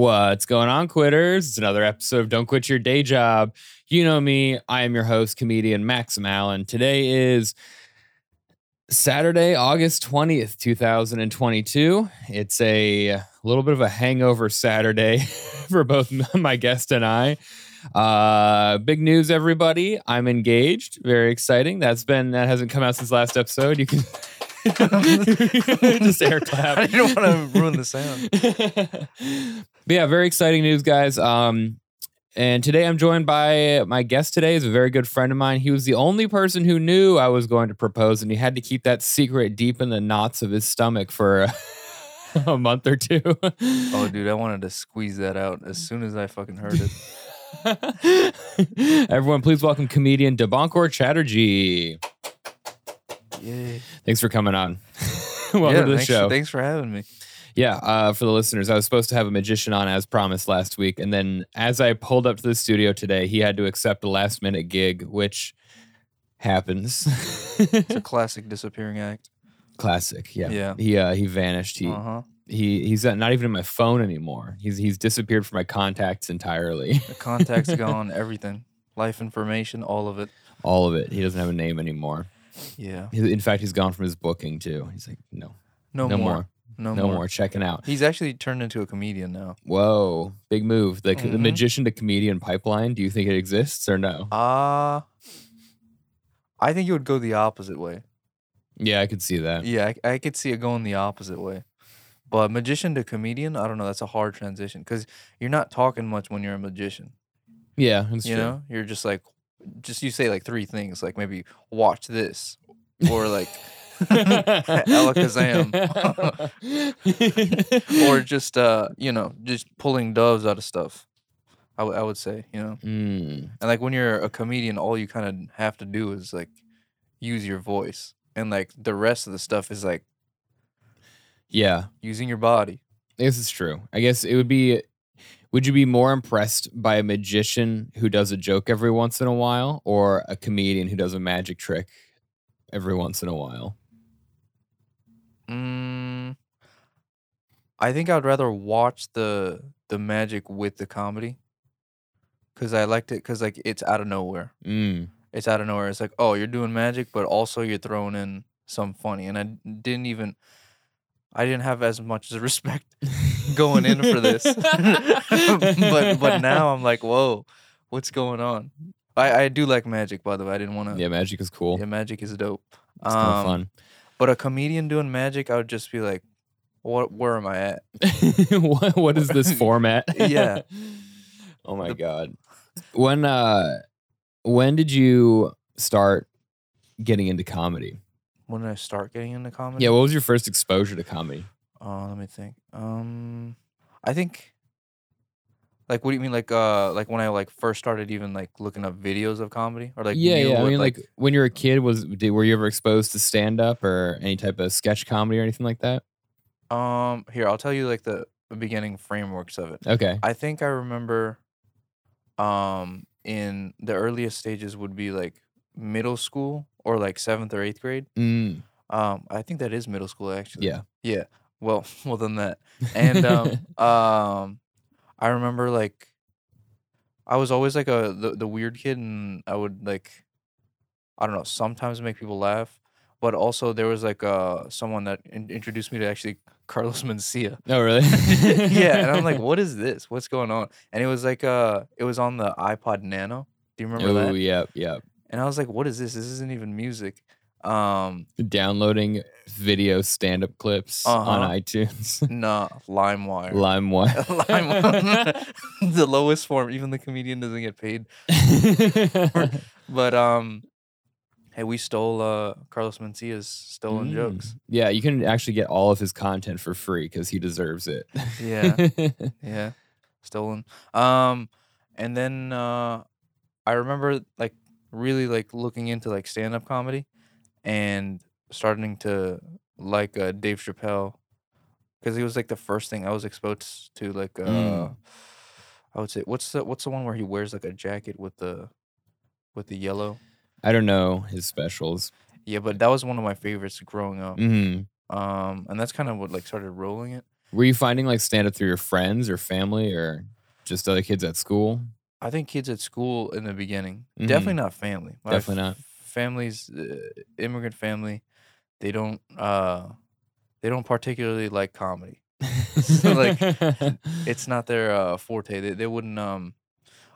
What's going on, quitters? It's another episode of Don't Quit Your Day Job. You know me, I am your host, comedian Maxim Allen. Today is Saturday, August 20th, 2022. It's a little bit of a hangover Saturday for both my guest and I. Uh, big news, everybody. I'm engaged. Very exciting. That's been, that hasn't come out since last episode. You can just air clap. I didn't want to ruin the sound. But yeah, very exciting news, guys. Um, and today I'm joined by my guest today is a very good friend of mine. He was the only person who knew I was going to propose, and he had to keep that secret deep in the knots of his stomach for a month or two. Oh, dude, I wanted to squeeze that out as soon as I fucking heard it. Everyone, please welcome comedian Debankor Chatterjee. Yeah. Thanks for coming on. welcome yeah, to the thanks, show. Thanks for having me. Yeah, uh, for the listeners, I was supposed to have a magician on as promised last week, and then as I pulled up to the studio today, he had to accept a last minute gig, which happens. It's a classic disappearing act. Classic, yeah. Yeah. He uh, he vanished. He Uh huh. he he's not even in my phone anymore. He's he's disappeared from my contacts entirely. The contact's gone, everything. Life information, all of it. All of it. He doesn't have a name anymore. Yeah. In fact, he's gone from his booking too. He's like, no, No, no, more. more, No, no more. more. Checking out. He's actually turned into a comedian now. Whoa, big move. The, the Mhm. magician to comedian pipeline. Do you think it exists or no? Uh I think it would go the opposite way. Yeah, I could see that. Yeah, I, I could see it going the opposite way. But magician to comedian, I don't know. That's a hard transition because you're not talking much when you're a magician. Yeah, you true. know, you're just like, just you say like three things, like maybe watch this, or like Alakazam, or just uh, you know, just pulling doves out of stuff. I would- I would say, you know, Mm, and like when you're a comedian, all you kind of have to do is like use your voice, and like the rest of the stuff is like yeah, using your body. I guess it's true. I guess it would be. Would you be more impressed by a magician who does a joke every once in a while, or a comedian who does a magic trick every once in a while? Mm, I think I'd rather watch the the magic with the comedy, cause I liked it, cause like it's out of nowhere. Mm. It's out of nowhere. It's like, oh, you're doing magic, but also you're throwing in some funny, and I didn't even, I didn't have as much respect going in for this, but but now I'm like, whoa, what's going on? I I do like magic, by the way. I didn't want to. yeah, magic is cool. Yeah, magic is dope. It's kind of Um, fun. But a comedian doing magic, I would just be like, what? Where am I at? what, what is this format? Yeah. oh my The- god. When uh when did you start getting into comedy? When did I start getting into comedy? Yeah, what was your first exposure to comedy? Uh, let me think. Um, I think. Like, what do you mean? Like, uh, like when I like first started even like looking up videos of comedy or like yeah, yeah. I mean, like, when you were a kid, was did, were you ever exposed to stand up or any type of sketch comedy or anything like that? um, here I'll tell you like the beginning frameworks of it. Okay. I think I remember, um, in the earliest stages would be like middle school or like seventh or eighth grade. Mm, Um, I think that is middle school actually. yeah. Yeah. Well, well then that. And um um I remember like I was always like a the, the weird kid and I would like I don't know, sometimes make people laugh, but also there was like uh someone that in- introduced me to actually Carlos Mencia. Oh, really? yeah, and I'm like, what is this? What's going on? And it was like uh it was on the iPod Nano. Do you remember Oh, that? yeah, yeah. And I was like, what is this? This isn't even music. Um Downloading video stand-up clips on Uh-huh. iTunes, nah, LimeWire. LimeWire. Lime- the lowest form. Even the comedian doesn't get paid. But um, hey, we stole uh Carlos Mencia's stolen jokes. Mm. Yeah, you can actually get all of his content for free because he deserves it. Yeah. Yeah, stolen. Um, and then uh, I remember like really like looking into like stand up comedy, and starting to like uh, Dave Chappelle, because he was like the first thing I was exposed to. Like uh, Mm. I would say, what's the what's the one where he wears like a jacket with the with the yellow? I don't know his specials. Yeah, but that was one of my favorites growing up. Mm. Um, and that's kind of what like started rolling it. Were you finding like stand up through your friends or family or just other kids at school? I think kids at school in the beginning, Mhm. definitely not family. My Definitely not. Families, uh, immigrant family, they don't uh they don't particularly like comedy. So, like, It's not their uh forte. They they wouldn't um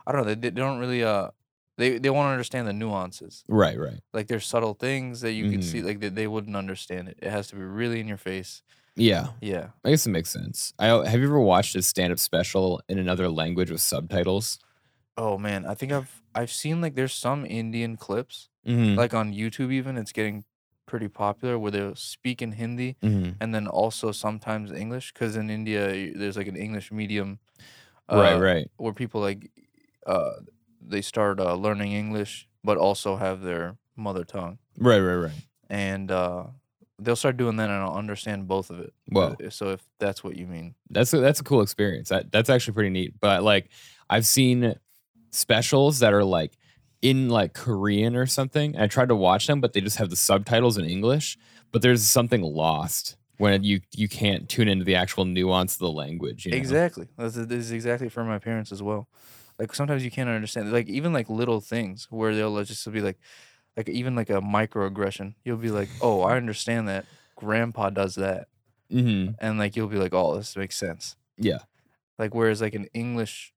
I don't know, they, they don't really uh they they won't understand the nuances. right, right. Like there's subtle things that you can see Mm-hmm. like they, they wouldn't understand it. It has to be really in your face. Yeah, Yeah. I guess it makes sense. I have you ever watched a stand up special in another language with subtitles? Oh man, I think I've I've seen like there's some Indian clips Mm-hmm. like on YouTube even it's getting pretty popular where they'll speak in Hindi mm-hmm. and then also sometimes English because in India there's like an English medium right, uh, right. where people like uh they start uh, learning English but also have their mother tongue Right, right, right. and uh they'll start doing that and I'll understand both of it. Uh, So if that's what you mean. That's a, that's a cool experience. That that's actually pretty neat. But like I've seen specials that are like in like Korean or something. I tried to watch them, but they just have the subtitles in English. But there's something lost when you you can't tune into the actual nuance of the language. You know? Exactly. This is exactly for my parents as well. Like sometimes you can't understand like even like little things where they'll just be like like even like a microaggression. You'll be like, "Oh, I understand that. Grandpa does that." hmm And like you'll be like, "Oh, this makes sense." Yeah. Like whereas like in English,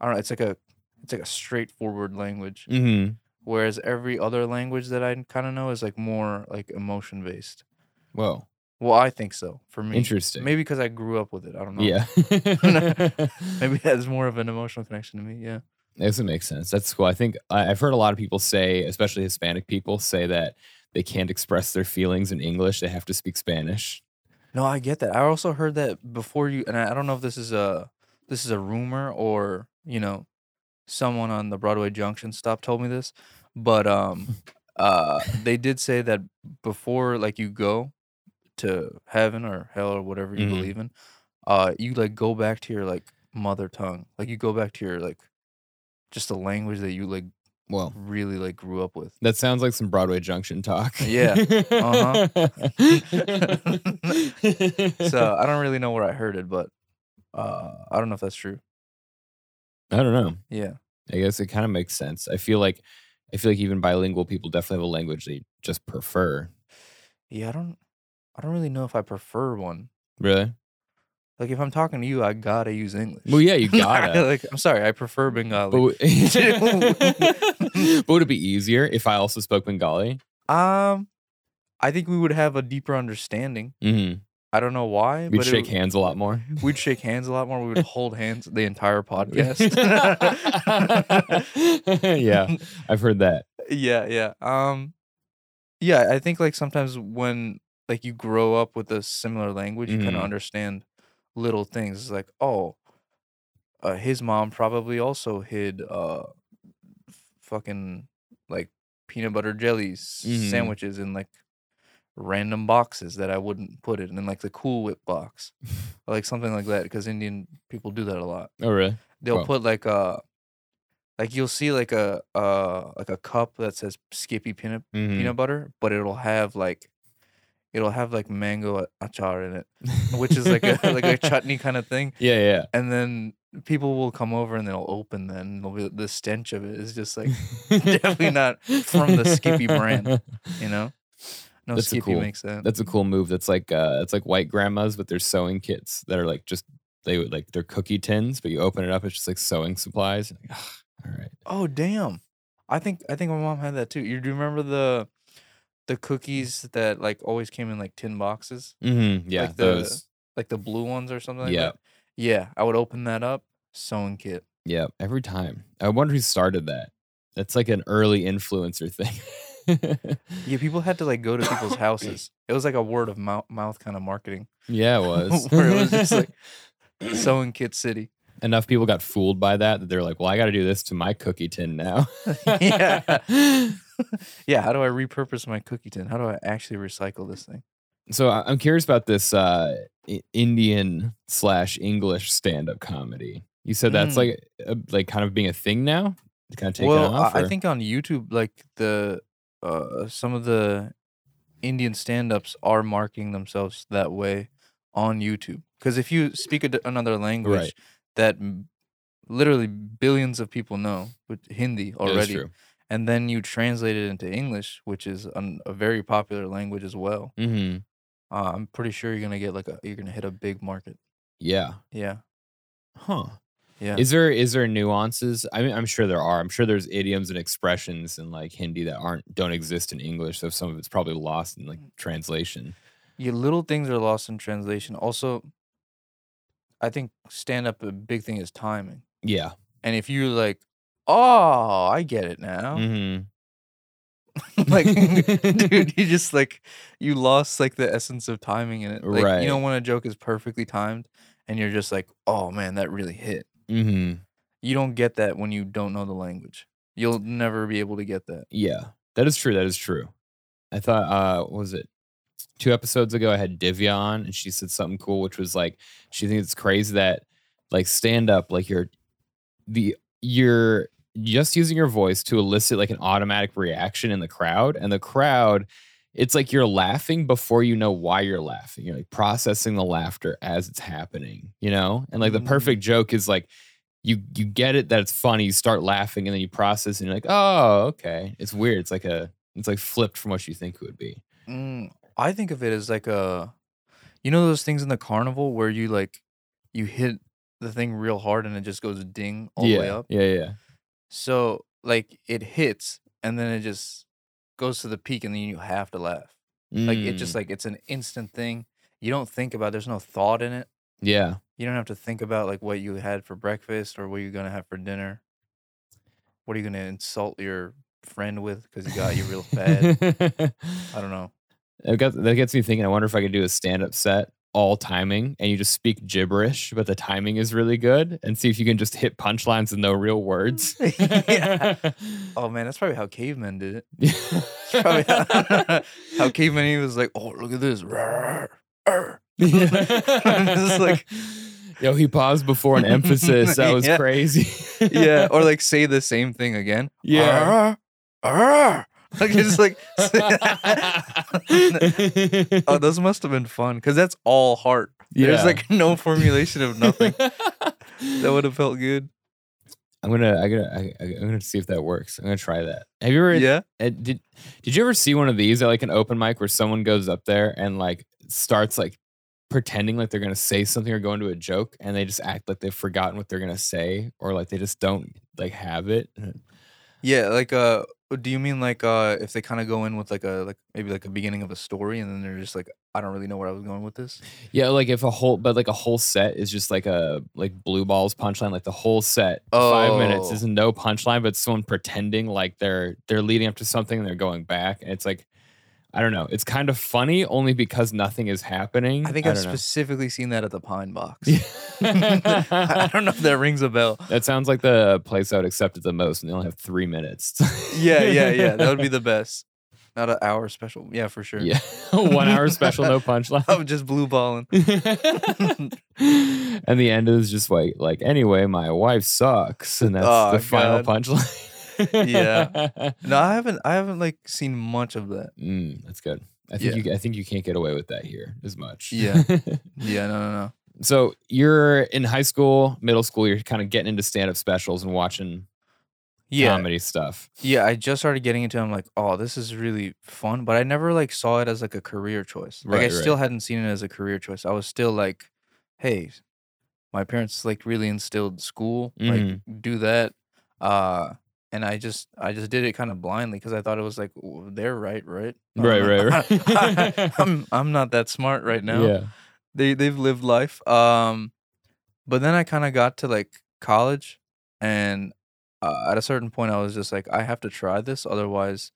I don't know, it's like a it's like a straightforward language. hmm Whereas every other language that I kind of know is like more like emotion based. Whoa. Well, I think so for me. Interesting. Maybe because I grew up with it. I don't know. Yeah. Maybe it has more of an emotional connection to me. Yeah. This would make sense. That's cool. I think I, I've heard a lot of people say, especially Hispanic people, say that they can't express their feelings in English. They have to speak Spanish. No, I get that. I also heard that before you, and I I don't know if this is a this is a rumor or you know, someone on the Broadway Junction stop told me this, but um, uh, they did say that before like you go to heaven or hell or whatever you Mhm. believe in, uh, you like go back to your like mother tongue, like you go back to your like just the language that you like Well, really like grew up with. that sounds like some Broadway Junction talk. Yeah. Uh-huh. So I don't really know where I heard it, but uh, I don't know if that's true. I don't know. Yeah. I guess it kind of makes sense. I feel like I feel like even bilingual people definitely have a language they just prefer. Yeah, I don't I don't really know if I prefer one. Really? Like if I'm talking to you, I gotta use English. Well, yeah, you gotta. like I'm sorry, I prefer Bengali. But, w- but would it be easier if I also spoke Bengali? um I think we would have a deeper understanding. Mm-hmm. I don't know why, We'd shake hands a lot more. We'd shake hands a lot more. We would hold hands the entire podcast. yeah, I've heard that. yeah, yeah. Um yeah, I think like sometimes when like you grow up with a similar language, you kind of understand little things. It's like, oh, uh, his mom probably also hid uh fucking like peanut butter jellies Mhm. sandwiches in like random boxes that I wouldn't put it in like the Cool Whip box. or like something like that because Indian people do that a lot Oh, really? they'll Wow. put like a like you'll see like a uh like a cup that says Skippy peanut Mhm. peanut butter, but it'll have like it'll have like mango a- achar in it, which is like a like a chutney kind of thing. Yeah, yeah. And then people will come over and they'll open that and they'll be, the stench of it is just like definitely not from the Skippy brand, you know. No That's a Skippy cool- makes that. That's a cool move. That's like uh it's like white grandmas with their sewing kits that are like just they would like they're cookie tins, but you open it up, it's just like sewing supplies. Like, "Ah, all right. Oh damn! I think I think my mom had that too. You do you remember the the cookies that like always came in like tin boxes, Mm-hmm. Yeah, Like the- those. like the blue ones or something like Yeah. that? Yeah, I would open that up, sewing kit. Yeah, every time. I wonder who started that. That's like an early influencer thing. Yeah, people had to like go to people's houses. It was like a word of mouth, mouth kind of marketing. yeah, it was. Where it was just like sewing kit city. enough people got fooled by that that they're like, well, I got to do this to my cookie tin now. Yeah. Yeah, how do I repurpose my cookie tin? How do I actually recycle this thing? so I'm curious about this uh, Indian slash English stand up comedy. You said that's Mm. like uh, like kind of being a thing now, kind of taking well, off. I, I think on YouTube, like the uh, some of the Indian stand-ups are marking themselves that way, on YouTube. Because if you speak a another language Right. that m- literally billions of people know, with Hindi already, and then you translate it into English, which is an, a very popular language as well, Mm-hmm. uh, I'm pretty sure you're gonna get like a you're gonna hit a big market. Yeah. Yeah, Huh. Yeah. Is there is there nuances? I mean, I'm sure there are. I'm sure there's idioms and expressions in like Hindi that aren't don't exist in English. So some of it's probably lost in like translation. Yeah, little things are lost in translation. Also, I think stand up a big thing is timing. Yeah. And if you like, oh, I get it now. Mm-hmm. like, dude, you just like you lost like the essence of timing in it. Like, Right. you know when a joke is perfectly timed and you're just like, oh man, that really hit. Mm-hmm. You don't get that when you don't know the language. You'll never be able to get that. Yeah. That is true. That is true. I thought uh what was it two episodes ago I had Divya on and she said something cool, which was like she thinks it's crazy that like stand up, like you're the you're just using your voice to elicit like an automatic reaction in the crowd. And the crowd, it's like you're laughing before you know why you're laughing. You're like processing the laughter as it's happening, you know? And like the Mm. perfect joke is like you you get it that it's funny, you start laughing, and then you process and you're like, oh, okay. It's weird. It's like a it's like flipped from what you think it would be. Mm, I think of it as like a, you know, those things in the carnival where you like, you hit the thing real hard and it just goes ding all yeah, the way up. Yeah, yeah. So like it hits and then it just goes to the peak and then you have to laugh. Like it just Mm, like it's an instant thing. You don't think about. There's no thought in it. yeah. You don't have to think about like what you had for breakfast or what you're gonna have for dinner. What are you gonna insult your friend with because he got you real bad? I don't know. That got, that gets me thinking. I wonder if I could do a stand-up set all timing, and you just speak gibberish, but the timing is really good, and see if you can just hit punchlines with no real words. Yeah. Oh man, that's probably how cavemen did it. Probably how, how cavemen he was like, oh look at this. Rawr, arr." Just like- yo, he paused before an emphasis. That was Yeah. crazy. yeah, or like say the same thing again. Yeah. Arr, arr. Like it's like oh, those must have been fun because that's all heart. There's like no formulation of nothing. that would have felt good. I'm gonna, I gotta, I, I'm gonna see if that works. I'm gonna try that. Have you ever? Yeah. uh, did Did you ever see one of these at like an open mic where someone goes up there and like starts like pretending like they're gonna say something or go into a joke, and they just act like they've forgotten what they're gonna say, or like they just don't like have it. Yeah, like uh do you mean like uh if they kind of go in with like a like maybe like a beginning of a story and then they're just like I don't really know where I was going with this? Yeah, like if a whole, but like a whole set is just like a like blue balls punchline. Like the whole set, five minutes Oh. is no punchline, but someone pretending like they're they're leading up to something and they're going back. And it's like, I don't know. It's kind of funny only because nothing is happening. I think I've don't know. specifically seen that at the Pine Box. I don't know if that rings a bell. That sounds like the place I would accept it the most, and they only have three minutes. Yeah, yeah, yeah. That would be the best. Not an hour special. Yeah, for sure. yeah, one hour special, no punchline. I'm just blue balling. and the end is just like, like anyway, my wife sucks, and that's Oh, the final God. punchline. Yeah. No, I haven't. I haven't like seen much of that. Mm, that's good. I think Yeah. you. I think you can't get away with that here as much. Yeah. Yeah, no, no, no. so you're in high school, middle school. You're kind of getting into stand-up specials and watching Yeah, comedy stuff. yeah. I just started getting into. it. I'm like, oh, this is really fun. But I never like saw it as like a career choice. Like I Right, still hadn't seen it as a career choice. I was still like, hey, my parents like really instilled school. Like Mhm. do that. Uh, and I just I just did it kind of blindly because I thought it was like they're right, right? Right, right, right. I'm I'm not that smart right now. Yeah. they they've lived life. Um, but then I kind of got to like college, and uh, at a certain point, I was just like, I have to try this, otherwise,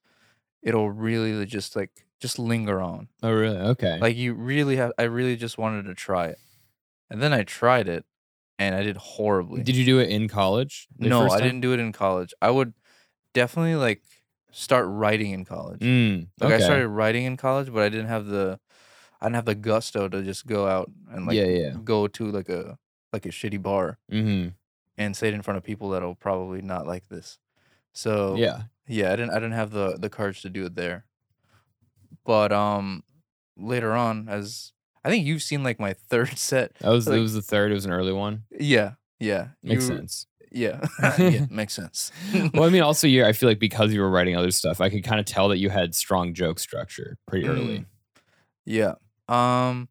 it'll really just like just linger on. Oh, really? Okay. Like you really have. I really just wanted to try it, and then I tried it, and I did horribly. Did you do it in college? no, I didn't do it in college. I would definitely like start writing in college. Mm, Like okay. I started writing in college, but I didn't have the I didn't have the gusto to just go out and like Yeah, yeah. go to like a like a shitty bar hmm and say it in front of people that'll probably not like this. So Yeah. yeah, I didn't I didn't have the the courage to do it there. But um later on as I think you've seen like my third set. That was Like- it was the third. It was an early one. Yeah, yeah, Makes you- sense. Yeah, yeah, makes sense. well, I mean, also, you I feel like because you were writing other stuff, I could kind of tell that you had strong joke structure pretty early. yeah. Um.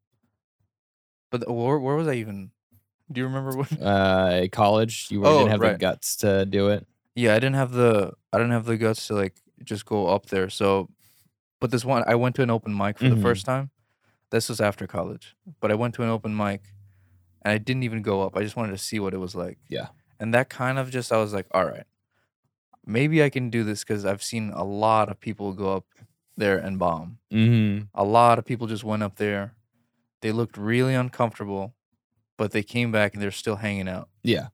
But the- where where was I even? Do you remember what? Uh, college, you Oh, didn't have the guts to do it. Yeah, I didn't have the I didn't have the guts to like just go up there. So, but this one I went to an open mic for Mhm. the first time. This was after college, but I went to an open mic, and I didn't even go up. I just wanted to see what it was like. Yeah. And that kind of just I was like, all right, maybe I can do this because I've seen a lot of people go up there and bomb. Mm-hmm. A lot of people just went up there. They looked really uncomfortable, but they came back and they're still hanging out. Yeah.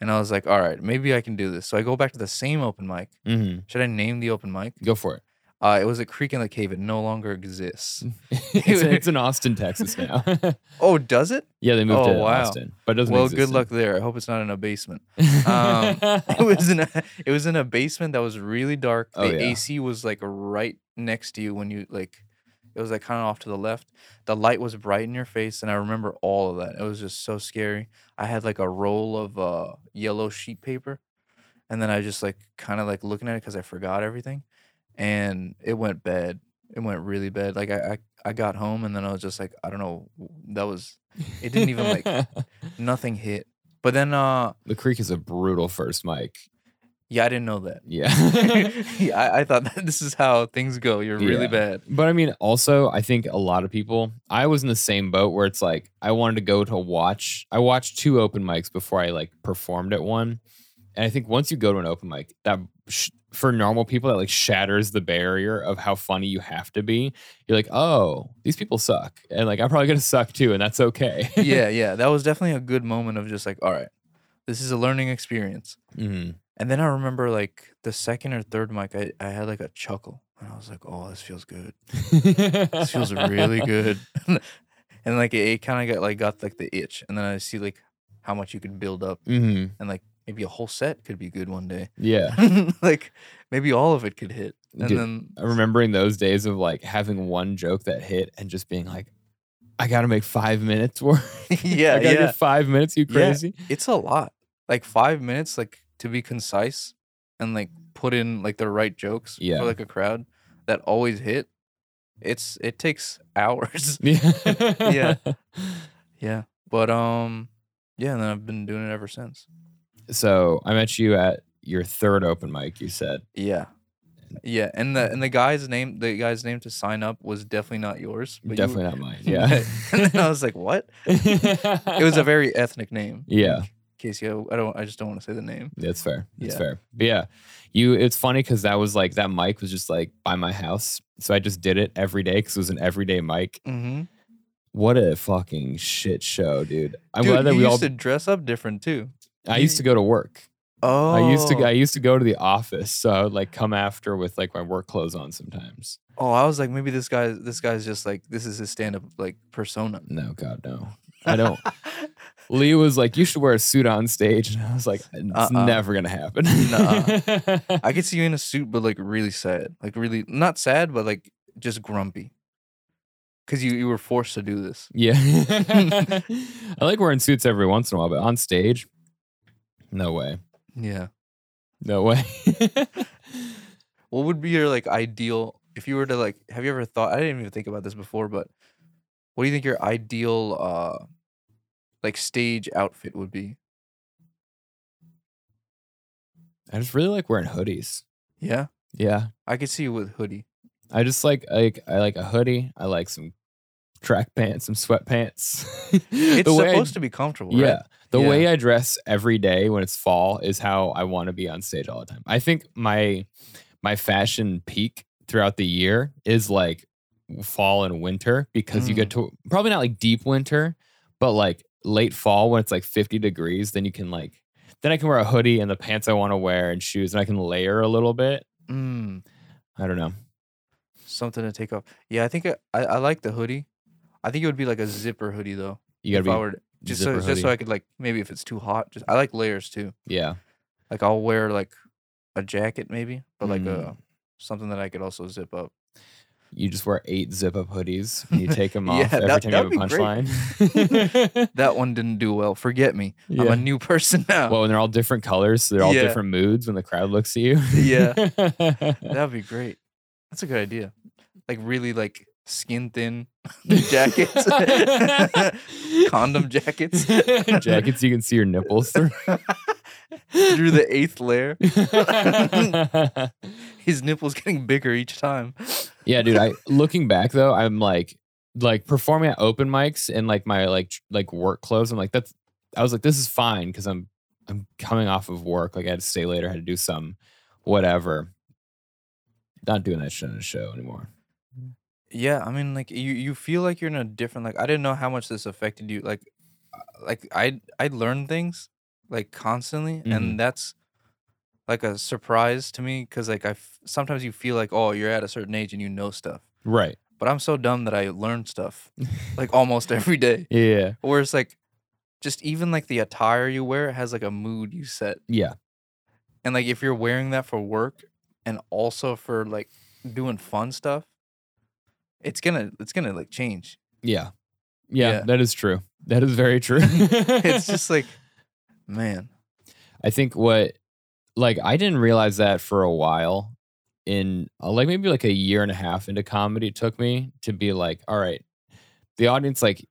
And I was like, all right, maybe I can do this. So I go back to the same open mic. Mm-hmm. Should I name the open mic? Go for it. Uh, it was a Creek and the Cave. It no longer exists. it's, it's in Austin, Texas now. Oh, does it? yeah, they moved Oh, to wow. Austin, but it doesn't. Well, good luck there. I hope it's not in a basement. Um, it was in a it was in a basement that was really dark. The Oh, yeah. AC was like right next to you when you like it was like kind of off to the left. The light was bright in your face and I remember all of that. It was just so scary. I had like a roll of uh yellow sheet paper and then I just like kind of like looking at it cuz I forgot everything and it went bad. It went really bad. Like I, I I got home and then I was just like I don't know that was it didn't even, like- nothing hit. But then uh the Creek is a brutal first mic. yeah, I didn't know that. Yeah. yeah, I, I thought that this is how things go. You're really Yeah. bad. But I mean, also, I think a lot of people, I was in the same boat where it's like, I wanted to go to watch, I watched two open mics before I like performed at one. And I think once you go to an open mic, that sh- for normal people, that like shatters the barrier of how funny you have to be. You're like, oh, these people suck. And like, I'm probably to suck too. And that's okay. yeah, yeah. That was definitely a good moment of just like, all right, this is a learning experience. Mhm. And then I remember like the second or third mic, I, I had like a chuckle. And I was like, oh, this feels good. This feels really good. and like it, it kind of got like got like the itch. And then I see like how much you could build up Mhm. and like maybe a whole set could be good one day. Yeah. like maybe all of it could hit. And Dude, then remembering those days of like having one joke that hit and just being like, I got to make five minutes worth. yeah, I gotta yeah. get five minutes. You Yeah. crazy? it's a lot. Like five minutes, like to be concise and like put in like the right jokes Yeah. for like a crowd that always hit. It's it takes hours. Yeah. Yeah. yeah. But um yeah, and then I've been doing it ever since. So I met you at your third open mic. You said Yeah. Yeah. And the and the guy's name the guy's name to sign up was definitely not yours. but you- definitely not mine. Yeah. and then I was like, what? It was a very ethnic name. Yeah. Casey, I I don't I just don't want to say the name. That's fair. That's Yeah. fair. But yeah, you. It's funny because that was like that mic was just like by my house, so I just did it every day because it was an everyday mic. Mm-hmm. What a fucking shit show, dude! I'm Dude, glad that you we used all. to dress up different too. I used to go to work. Oh, I used to. Oh. I used to go to the office, so I would like come after with like my work clothes on sometimes. Oh, I was like, maybe this guy, this guy's just like, this is his stand-up like persona. No, God, no. I don't. Lee was like, "You should wear a suit on stage," and I was like, "It's Uh-uh. never gonna happen." I could see you in a suit, but like really sad, like really not sad, but like just grumpy, because you you were forced to do this. yeah, I like wearing suits every once in a while, but on stage, no way, Yeah. no way. What would be your like ideal if you were to like? Have you ever thought? I didn't even think about this before, but what do you think your ideal uh like stage outfit would be? I just really like wearing hoodies. Yeah, Yeah, I could see you with hoodie. I just like like I like a hoodie. I like some track pants, some sweatpants. It's way I- supposed to be comfortable, Yeah. right? The Yeah. way I dress every day when it's fall is how I want to be on stage all the time. I think my my fashion peak throughout the year is like fall and winter because you Mm. get to probably not like deep winter, but like late fall when it's like 50 degrees, then you can like then I can wear a hoodie and the pants I want to wear and shoes and I can layer a little bit. Mm. I don't know. something to take off. Yeah, I think I, I, I like the hoodie. I think it would be like a zipper hoodie though. You got if I to were to, be just so, just so. I could like maybe if it's too hot, just I like layers too. yeah. Like I'll wear like a jacket maybe, but like Mm. a something that I could also zip up. You just wear eight zip up hoodies and you take them off Yeah, every that- time you have a punchline. That one didn't do well. Forget me. I'm a new person now. well, and they're all different colors, so they're all Yeah. different moods when the crowd looks at you. Yeah. That'd be great. That's a good idea. Like really like skin thin jackets. Condom jackets. Jackets you can see your nipples through. Through the eighth layer. His nipples getting bigger each time. yeah, dude. I looking back though, I'm like like performing at open mics in like my like tr- like work clothes. I'm like that's I was like this is fine because I'm I'm coming off of work. Like I had to stay later, had to do some whatever. Not doing that shit on a show anymore. Yeah, I mean like you you feel like you're in a different like I didn't know how much this affected you. Like uh, like I I learn things like constantly Mhm. and that's like a surprise to me cuz like I f- sometimes you feel like oh you're at a certain age and you know stuff. Right. But I'm so dumb that I learn stuff like almost every day. Yeah. Or it's like just even like the attire you wear has like a mood you set. Yeah. And like if you're wearing that for work and also for like doing fun stuff, it's gonna it's gonna like change. Yeah. Yeah. Yeah. That is true. That is very true. it's just like man. I think what like I didn't realize that for a while in uh, like maybe like a year and a half into comedy it took me to be like all right the audience like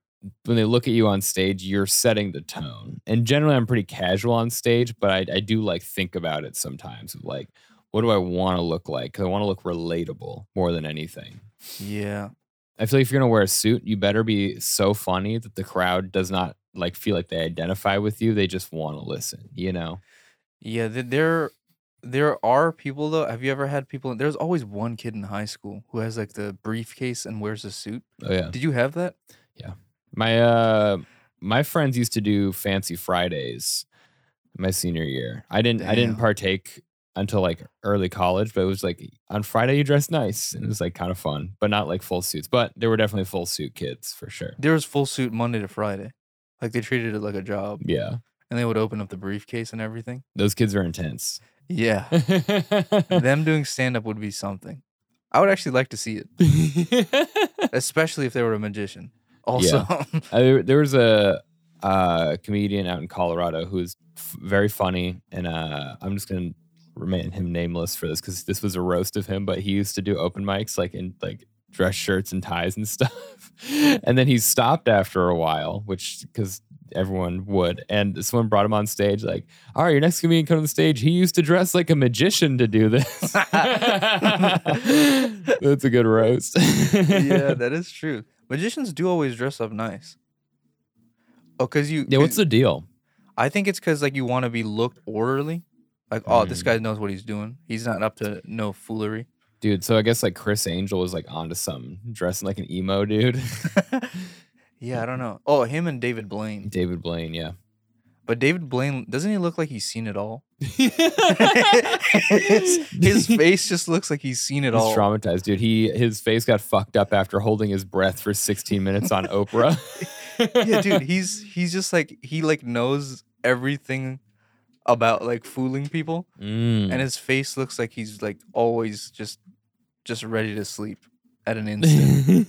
when they look at you on stage you're setting the tone and generally I'm pretty casual on stage but I, I do like think about it sometimes of like what do I want to look like 'Cause I want to look relatable more than anything Yeah. I feel like if you're gonna wear a suit, you better be so funny that the crowd does not like feel like they identify with you. They just want to listen, you know? Yeah, there there are people though. Have you ever had people there's always one kid in high school who has like the briefcase and wears a suit. Oh yeah. Did you have that? Yeah. My uh my friends used to do fancy Fridays my senior year. I didn't I didn't partake until like early college, but it was like on Friday you dress nice and it was like kind of fun, but not like full suits. But there were definitely full suit kids for sure. There was full suit Monday to Friday. Like they treated it like a job Yeah. and they would open up the briefcase and everything. Those kids are intense. Yeah. Them doing stand up would be something. I would actually like to see it, especially if they were a magician. Also, Uh, there, there was a uh, comedian out in Colorado who's f- very funny, and uh, I'm just gonna remain him nameless for this because this was a roast of him. But he used to do open mics like in like dress shirts and ties and stuff, and then he stopped after a while, which because everyone would. And someone brought him on stage, like, "All right, your next comedian come on the stage. He used to dress like a magician to do this." That's a good roast. yeah, that is true. Magicians do always dress up nice. Oh, cause you. yeah. what's the deal? I think it's because like you want to be looked orderly. Like, oh, this Mm. guy knows what he's doing. He's not up to no foolery. Dude, so I guess like Criss Angel is like onto something, dressing like an emo dude. yeah, I don't know. Oh, him and David Blaine. David Blaine, yeah. But David Blaine doesn't he look like he's seen it all? his, his face just looks like he's seen it all. He's all. traumatized, dude. He his face got fucked up after holding his breath for 16 minutes on Oprah. yeah, dude, he's he's just like he like knows everything about like fooling people, Mm. and his face looks like he's like always just just ready to sleep at an instant.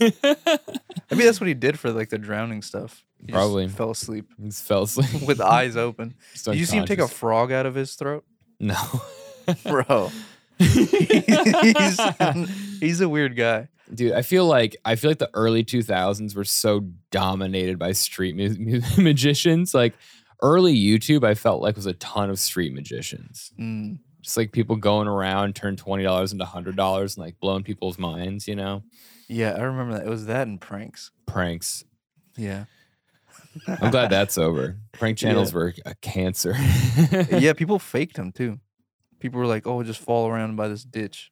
Maybe that's what he did for like the drowning stuff. He just Probably. fell asleep He fell asleep with eyes open. Did you see him take a frog out of his throat, no, bro? he's he's a weird guy. dude. I feel like I feel like the early 2000s were so dominated by street mu- mu- magicians. Like early YouTube, I felt like was a ton of street magicians. Mm, Just like people going around, turn twenty dollars into hundred dollars, and like blowing people's minds. You know, yeah, I remember that. It was that and pranks. pranks. Yeah. I'm glad that's over. Prank channels Yeah. were a cancer. yeah, people faked them too. People were like, "Oh, just fall around by this ditch,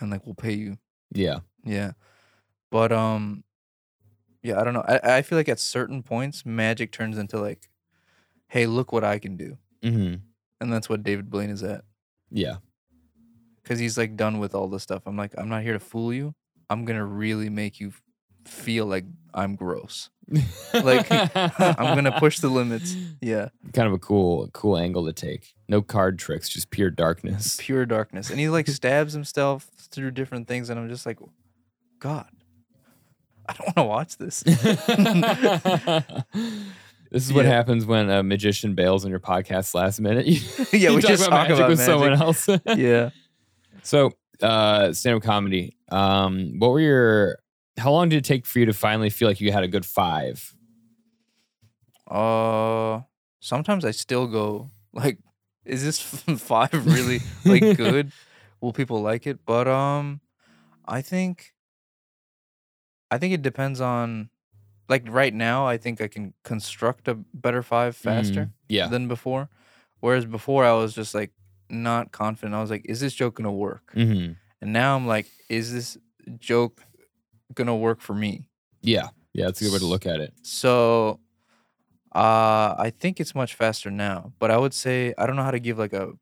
and like we'll pay you." yeah. Yeah, but um, yeah, I don't know. I I feel like at certain points, magic turns into like, "Hey, look what I can do," hmm and that's what David Blaine is at Yeah. because he's like done with all this stuff. I'm like, I'm not here to fool you. I'm gonna really make you feel like I'm gross. Like, I'm gonna push the limits. Yeah, kind of a cool cool angle to take. No card tricks, just pure darkness. pure darkness. And he like stabs himself through different things, and I'm just like, God, I don't want to watch this. this is what Yeah. happens when a magician bails on your podcast last minute. You, Yeah, you we just talk magic about with someone magic. else. yeah. so, uh, stand-up comedy. Um, what were your? How long did it take for you to finally feel like you had a good five? Uh, sometimes I still go like, is this five really like good? Will people like it? But um, I think, I think it depends on, like right now, I think I can construct a better five faster Mm, yeah. than before, whereas before I was just like not confident. I was like, is this joke gonna work? hmm And now I'm like, is this joke gonna work for me? Yeah. Yeah. That's a good way to look at it. So uh I think it's much faster now, but I would say I don't know how to give like a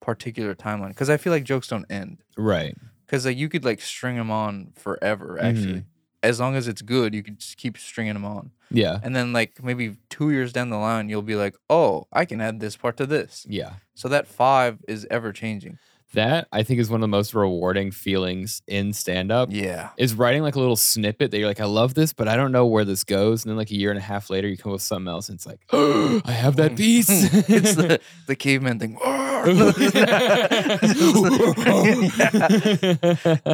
particular timeline cuz I feel like jokes don't end. Right. Cuz like you could like string them on forever Mm-hmm. As long as it's good, you can just keep stringing them on. Yeah. And then like maybe 2 years down the line you'll be like, "Oh, I can add this part to this." Yeah. So that 5 is ever changing. That I think is one of the most rewarding feelings in stand up. Yeah. Is writing like a little snippet that you're like, I love this, but I don't know where this goes. And then like a year and a half later, you come up with something else, and it's like, oh, I have that piece. it's the the caveman thing.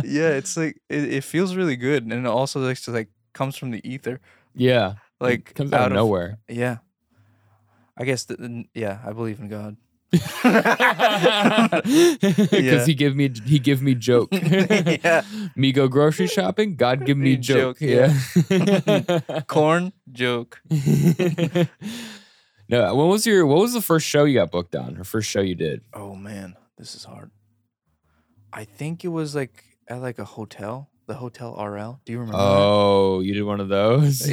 yeah. it's like it, it feels really good, and it also like just like comes from the ether, yeah, it like comes out, of nowhere. Yeah, I guess. The, the- yeah, I believe in God. Because Yeah. he give me he give me joke. Yeah. Me go grocery shopping. God give me Me joke. joke, yeah. Corn joke. No, what was your what was the first show you got booked on? Or first show you did? Oh man, this is hard. I think it was like at like a hotel, the Hotel RL. Do you remember? that? Oh, you did one of those.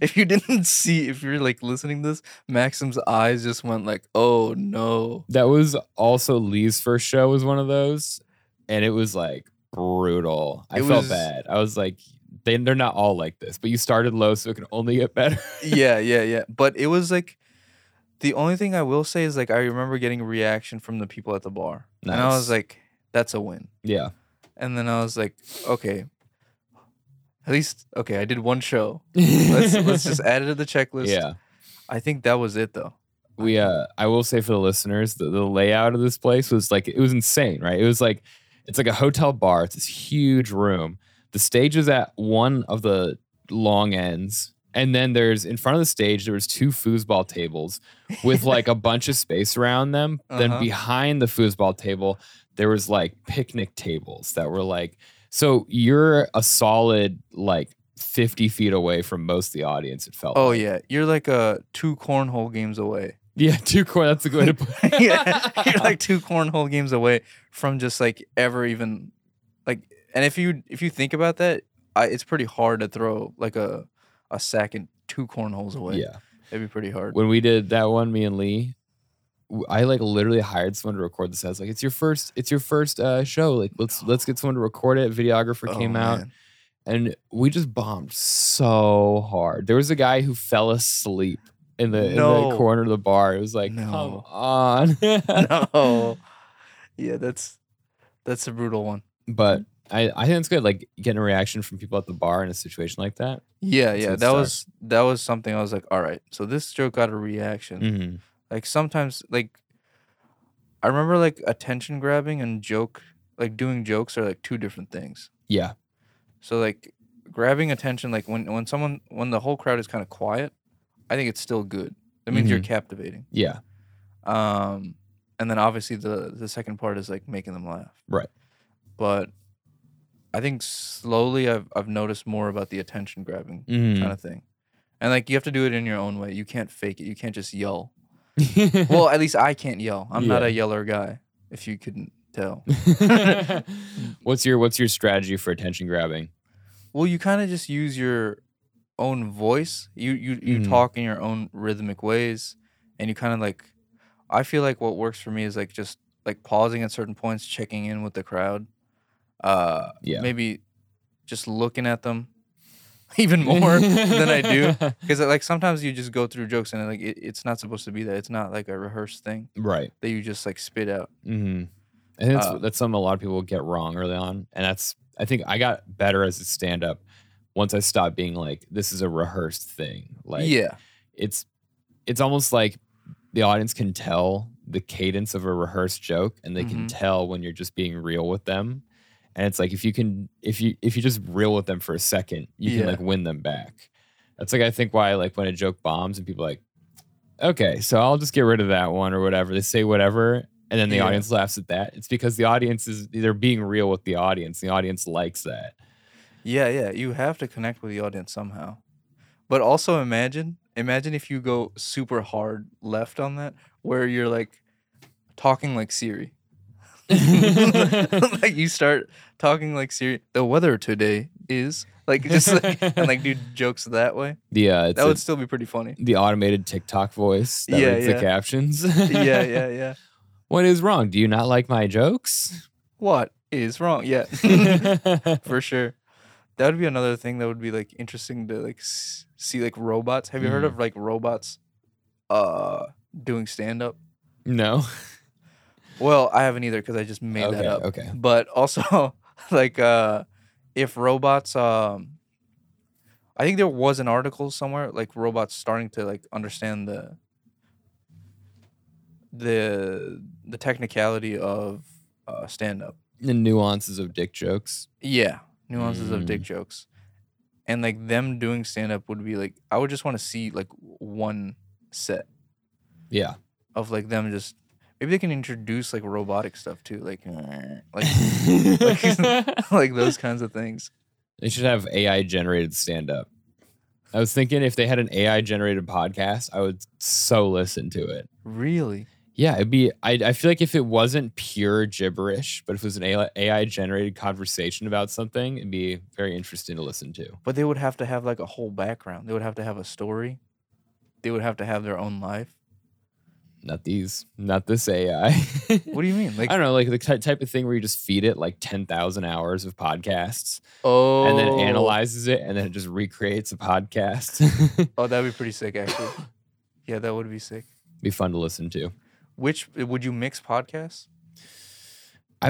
if you didn't see, if you're like listening to this, Maxim's eyes just went like, "Oh no!" that was also Lee's first show. Was one of those, and it was like brutal. I It felt was- bad. I was like, they they're not all like this, but you started low, so it can only get better. yeah, yeah, yeah. But it was like the only thing I will say is like I remember getting a reaction from the people at the bar, and I was like, "That's a win." yeah. And then I was like, "Okay." At least okay, I did one show. Let's let's just add it to the checklist. yeah. I think that was it though. we uh i will say for the listeners the, the layout of this place was like it was insane right it was like it's like a hotel bar it's this huge room the stage is at one of the long ends and then there's in front of the stage there was two foosball tables with like a bunch of space around them then Uh-huh. behind the foosball table there was like picnic tables that were like so you're a solid like 50 feet away from most of the audience it felt Oh like. yeah, you're like uh two cornhole games away. yeah two core that's a good way to put it yeah, you're like two cornhole games away from just like ever even like. And if you if you think about that, I, it's pretty hard to throw like a a second two cornholes away. yeah it'd be pretty hard. when we did that one, me and Lee, I like literally hired someone to record this. I was like, "It's your first, it's your first uh, show. Like, let's let's get someone to record it." Videographer Oh, came out, and we just bombed so hard. There was a guy who fell asleep in the, in the corner of the bar. It was like, No. come on. no. Yeah, that's that's a brutal one. But I, I think it's good, like getting a reaction from people at the bar in a situation like that. Yeah, That's yeah, that was that was something I was like, all right, so this joke got a reaction. Mhm. Like sometimes, like I remember like attention grabbing and joke, like doing jokes are like two different things. Yeah. So like grabbing attention, like when when someone when the whole crowd is kind of quiet, I think it's still good. That means you're Mhm. captivating. Yeah. Um, and then obviously the the second part is like making them laugh. Right. But I think slowly I've I've noticed more about the attention grabbing Mhm. kind of thing, and like you have to do it in your own way. You can't fake it. You can't just yell. Well, at least I can't yell. I'm not a yeller guy. If you couldn't tell. what's your what's your strategy for attention grabbing? Well, you kind of just use your own voice. You you you Mhm. talk in your own rhythmic ways, and you kind of like. I feel like what works for me is like just like pausing at certain points, checking in with the crowd. Uh, Yeah. maybe just looking at them even more than I do. Because like sometimes you just go through jokes and like it, it's not supposed to be that. It's not like a rehearsed thing Right. that you just like spit out. Mm-hmm. I think that's, Uh, that's something a lot of people get wrong early on, and that's I think I got better as a stand up once I stopped being like this is a rehearsed thing. Like yeah, it's it's almost like the audience can tell the cadence of a rehearsed joke, and they can Mhm. tell when you're just being real with them. And it's like if you can if you if you just real with them for a second, you can like win them back. That's like I think why like when a joke bombs and people are like, okay, so I'll just get rid of that one or whatever. They say whatever, and then the Yeah. audience laughs at that. It's because the audience is they're being real with the audience. The audience likes that. yeah, yeah. You have to connect with the audience somehow. But also imagine, imagine if you go super hard left on that, where you're like talking like Siri. like you start talking like Siri. The weather today is like just like, and like do jokes that way. The it's That a- would still be pretty funny. the automated TikTok voice that Yeah, reads yeah. the captions. yeah, yeah, yeah. What is wrong? Do you not like my jokes? What is wrong? Yeah, for sure. That would be another thing that would be like interesting to like s- see like robots. Have you heard Mhm. of like robots uh doing stand up? no. Well, I haven't either because I just made that up. okay. But also like uh if robots um I think there was an article somewhere like robots starting to like understand the the the technicality of uh stand up. The nuances of dick jokes. Yeah, nuances of dick Mm. jokes. And like them doing stand up would be like I would just want to see like one set Yeah. of like them just maybe they can introduce like robotic stuff too, like like like those kinds of things. They should have AI generated stand up. I was thinking if they had an AI generated podcast, I would so listen to it. Really? Yeah, it'd be. I, I feel like if it wasn't pure gibberish, but if it was an AI generated conversation about something, it'd be very interesting to listen to. But they would have to have like a whole background. They would have to have a story. They would have to have their own life. Not these, not this AI. What do you mean? Like I don't know, like the ty- type of thing where you just feed it like 10,000 hours of podcasts oh and then it oh. analyzes it and then it just recreates a podcast. Oh, that'd be pretty sick actually. yeah, that would be sick. be fun to listen to. Which would you mix podcasts?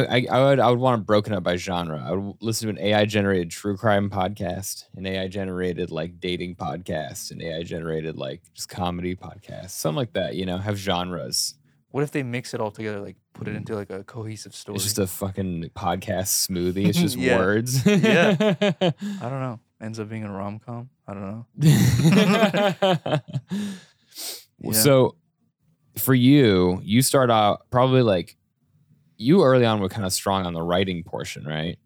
I, I, would I would want it broken up by genre. I would listen to an AI generated true crime podcast, an AI generated like dating podcast, an AI generated like just comedy podcast, something like that. You know, have genres. What if they mix it all together, like put it into like a cohesive story? It's just a fucking podcast smoothie. It's just Yeah. words. Yeah. I don't know. Ends up being a rom com. I don't know. Yeah. So for you, you start out probably like you early on were kind of strong on the writing portion, right?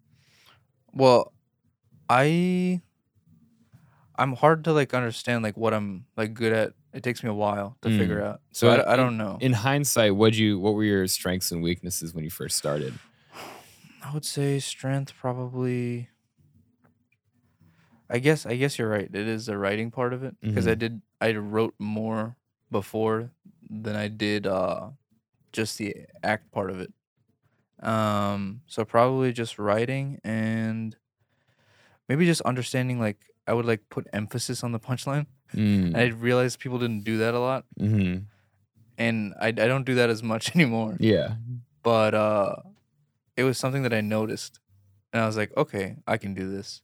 Well, I I'm hard to like understand like what I'm like good at. It takes me a while to Mm. figure out. So So I, in- I don't know. In hindsight, what you what were your strengths and weaknesses when you first started? I would say strength probably. I guess I guess you're right. It is the writing part of it because I Mhm. did I wrote more before than I did uh just the act part of it. Um so probably just writing and maybe just understanding like I would like put emphasis on the punchline. Mm. I realized people didn't do that a lot hmm and I I don't do that as much anymore. Yeah. but uh it was something that I noticed and I was like, okay, I can do this.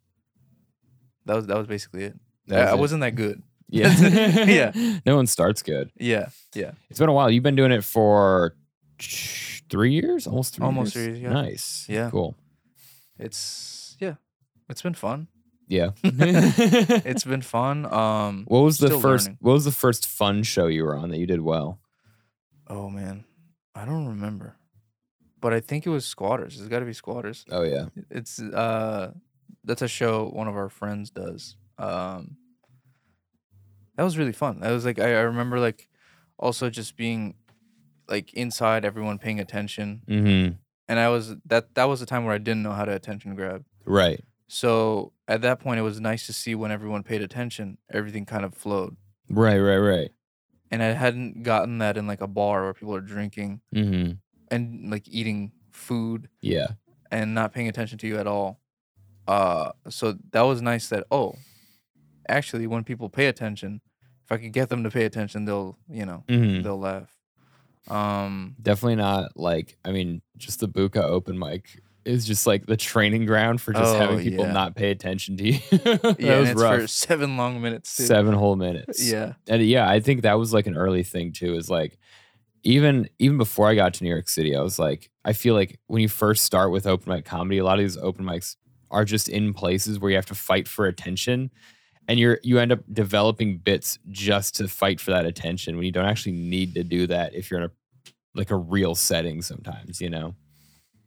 That was that was basically it. That I, was I it. wasn't that good. Yeah. Yeah. No one starts good. Yeah, yeah. It's been a while. You've been doing it for three years, almost three Almost years. three years, yeah. Nice. Yeah. Cool. It's yeah. It's been fun. Yeah. It's been fun. Um what was the first? learning. What was the first fun show you were on that you did well? oh man. I don't remember. But I think it was Squatters. It's got to be Squatters. Oh yeah. It's uh that's a show one of our friends does. Um That was really fun. That was like I, I remember like also just being like inside everyone paying attention Mm-hmm. and I was that that was the time where I didn't know how to attention grab. Right. So at that point it was nice to see when everyone paid attention, everything kind of flowed. Right. Right. Right. And I hadn't gotten that in like a bar where people are drinking Mm-hmm. and like eating food Yeah. and not paying attention to you at all. uh, so that was nice. That oh, actually, when people pay attention, if I could get them to pay attention, they'll you know Mhm. they'll laugh. Um, Definitely not like I mean, just the Buka open mic is just like the training ground for just having Oh, people yeah. not pay attention to you. that yeah, was rough. for seven long minutes. Too. Seven whole minutes. Yeah. and yeah, I think that was like an early thing too. Is like even even before I got to New York City, I was like, I feel like when you first start with open mic comedy, a lot of these open mics are just in places where you have to fight for attention, and you're you end up developing bits just to fight for that attention when you don't actually need to do that if you're in a like a real setting. Sometimes, you know.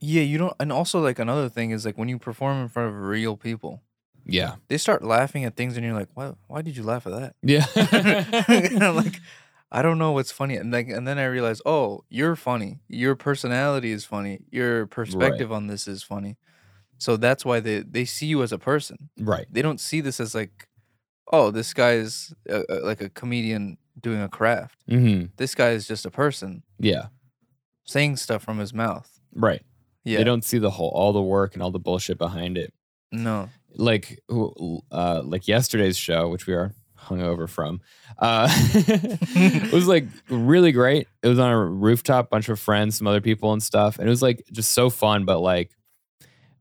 Yeah, you don't. And also, like another thing is like when you perform in front of real people, Yeah. they start laughing at things, and you're like, "Why? Why did you laugh at that?" Yeah. I'm like, I don't know what's funny. And like, and then I realize oh, you're funny. Your personality is funny. Your perspective on this is funny. So that's why they they see you as a person. right. They don't see this as like, oh, this guy is uh uh, like a comedian doing a craft. hmm This guy is just a person Yeah. saying stuff from his mouth. Right. Yeah. They don't see the whole all the work and all the bullshit behind it. no. like uh like yesterday's show which we are hungover from uh it was like really great it was on a rooftop bunch of friends some other people and stuff and it was like just so fun but like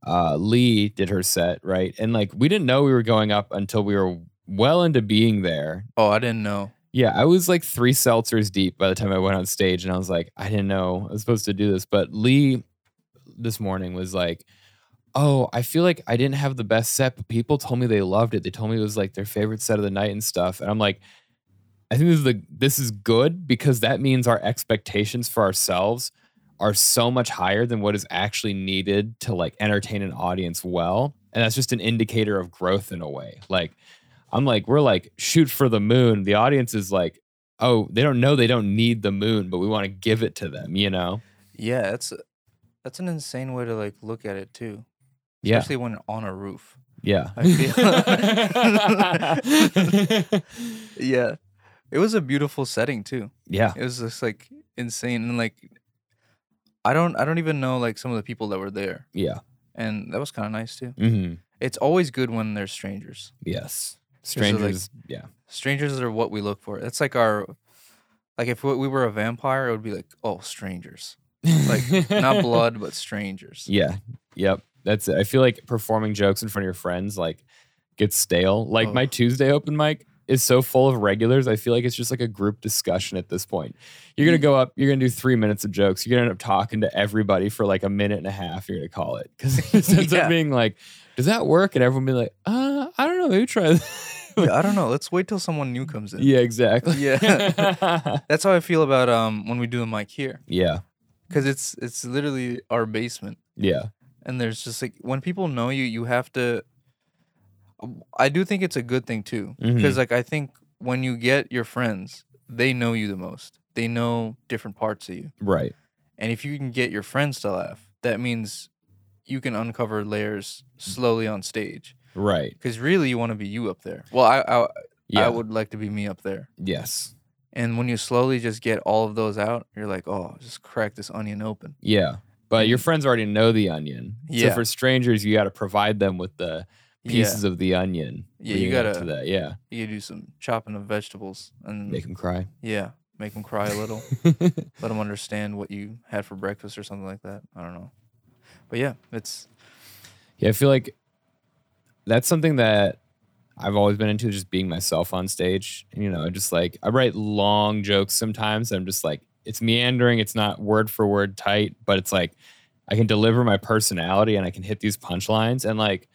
uh lee did her set right and like we didn't know we were going up until we were well into being there Oh, I didn't know. yeah, I was like three seltzers deep by the time I went on stage, and I was like, I didn't know I was supposed to do this. But Lee this morning was like, Oh, I feel like I didn't have the best set, but people told me they loved it. They told me it was like their favorite set of the night and stuff. And I'm like, I think this is the this is good because that means our expectations for ourselves are so much higher than what is actually needed to like entertain an audience well. And that's just an indicator of growth in a way. Like I'm like, we're like, shoot for the moon. The audience is like, oh, they don't know they don't need the moon, but we want to give it to them, you know? Yeah, that's that's an insane way to like look at it too. Yeah. Especially when on a roof. Yeah. Yeah. It was a beautiful setting too. yeah. It was just like insane and like I don't I don't even know like some of the people that were there. Yeah. And that was kind of nice too. Mm-hmm. It's always good when there's strangers. Yes. Are, like- Strangers. yeah. Strangers are what we look for. It's like our like if we we were a vampire, it would be like, "Oh, strangers." Like not blood, but strangers. Yeah. Yep. That's it. I feel like performing jokes in front of your friends like gets stale. Like my Tuesday open mic is so full of regulars. I feel like it's just like a group discussion at this point. You're Mm. gonna go up, you're gonna do three minutes of jokes. You're gonna end up talking to everybody for like a minute and a half. You're gonna call it because it ends Yeah. up being like, does that work? And everyone be like, uh, I don't know. Maybe try. that." I don't know. Let's wait till someone new comes in. yeah, exactly. Yeah. That's how I feel about um when we do the mic here yeah. cuz it's it's literally our basement. Yeah. and there's just like when people know you you have to i do think it's a good thing too because like i think when you get your friends they know you the most they know different parts of you Right. and if you can get your friends to laugh that means you can uncover layers slowly on stage Right. because really you want to be you up there well i I, Yeah. I would like to be me up there yes. and when you slowly just get all of those out you're like oh just crack this onion open Yeah. But your friends already know the onion. So Yeah. for strangers, you got to provide them with the pieces of the onion. Yeah, you gotta- to that. Yeah. you do some chopping of vegetables and Make them cry. Yeah, make them cry a little. Let them understand what you had for breakfast or something like that. I don't know. But yeah, it's Yeah, I feel like that's something that I've always been into, just being myself on stage. You know, I just like I write long jokes sometimes. I'm just like, it's meandering, it's not word for word tight, but it's like I can deliver my personality and I can hit these punchlines. And like,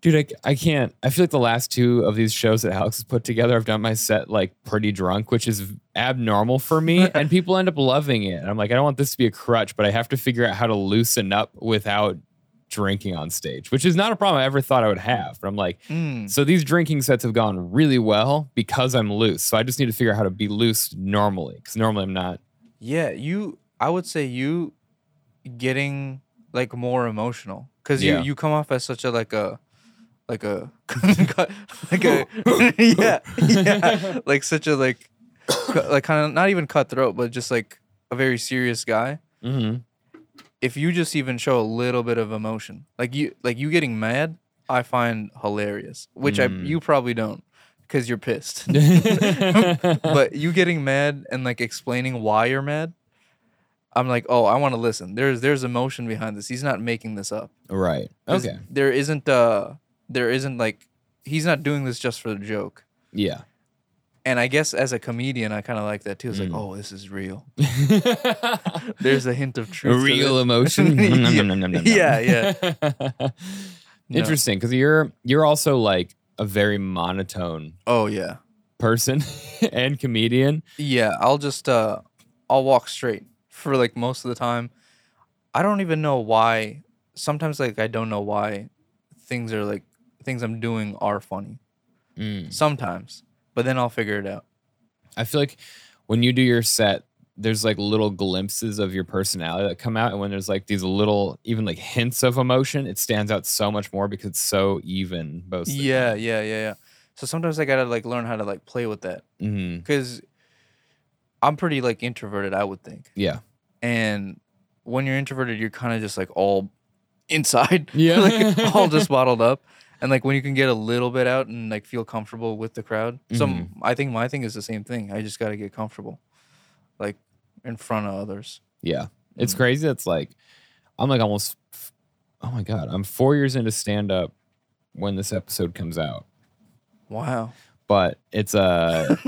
dude, I, I can't. I feel like the last two of these shows that Alex has put together, I've done my set like pretty drunk, which is abnormal for me. and people end up loving it. And I'm like, I don't want this to be a crutch, but I have to figure out how to loosen up without drinking on stage, which is not a problem I ever thought I would have. But I'm like, mm, so these drinking sets have gone really well because I'm loose. So I just need to figure out how to be loose normally because normally I'm not. yeah. You, I would say you getting like more emotional because you Yeah. you come off as such a like a like a like a yeah yeah like such a like like kind of not even cutthroat but just like a very serious guy. Mm-hmm. If you just even show a little bit of emotion, like you like you getting mad I find hilarious, which I Mm. you probably don't because you're pissed. but you getting mad and like explaining why you're mad, I'm like, oh, I want to listen. There's there's emotion behind this. He's not making this up. Right. Okay. There isn't uh there isn't like he's not doing this just for the joke. Yeah. And I guess as a comedian, I kind of like that too. It's like, oh, this is real. There's a hint of truth. Real emotion. Yeah. Yeah, yeah. Interesting, because you're you're also like a very monotone Oh yeah. person and comedian. Yeah, I'll just uh I'll walk straight for like most of the time. I don't even know why sometimes like I don't know why things are like things I'm doing are funny. Mm. Sometimes. But then I'll figure it out. I feel like when you do your set, there's like little glimpses of your personality that come out, and when there's like these little, even like hints of emotion, it stands out so much more because it's so even. Both. Yeah, yeah, yeah, yeah. So sometimes I got to like learn how to like play with that hmm cuz I'm pretty like introverted, I would think. Yeah. And when you're introverted, you're kind of just like all inside. Yeah. like all just bottled up. And like when you can get a little bit out and like feel comfortable with the crowd. So Mhm. m- I think my thing is the same thing. I just got to get comfortable like in front of others. Yeah. It's Mm. crazy. It's like I'm like almost. Oh my god! I'm four years into stand up when this episode comes out. Wow. but it's uh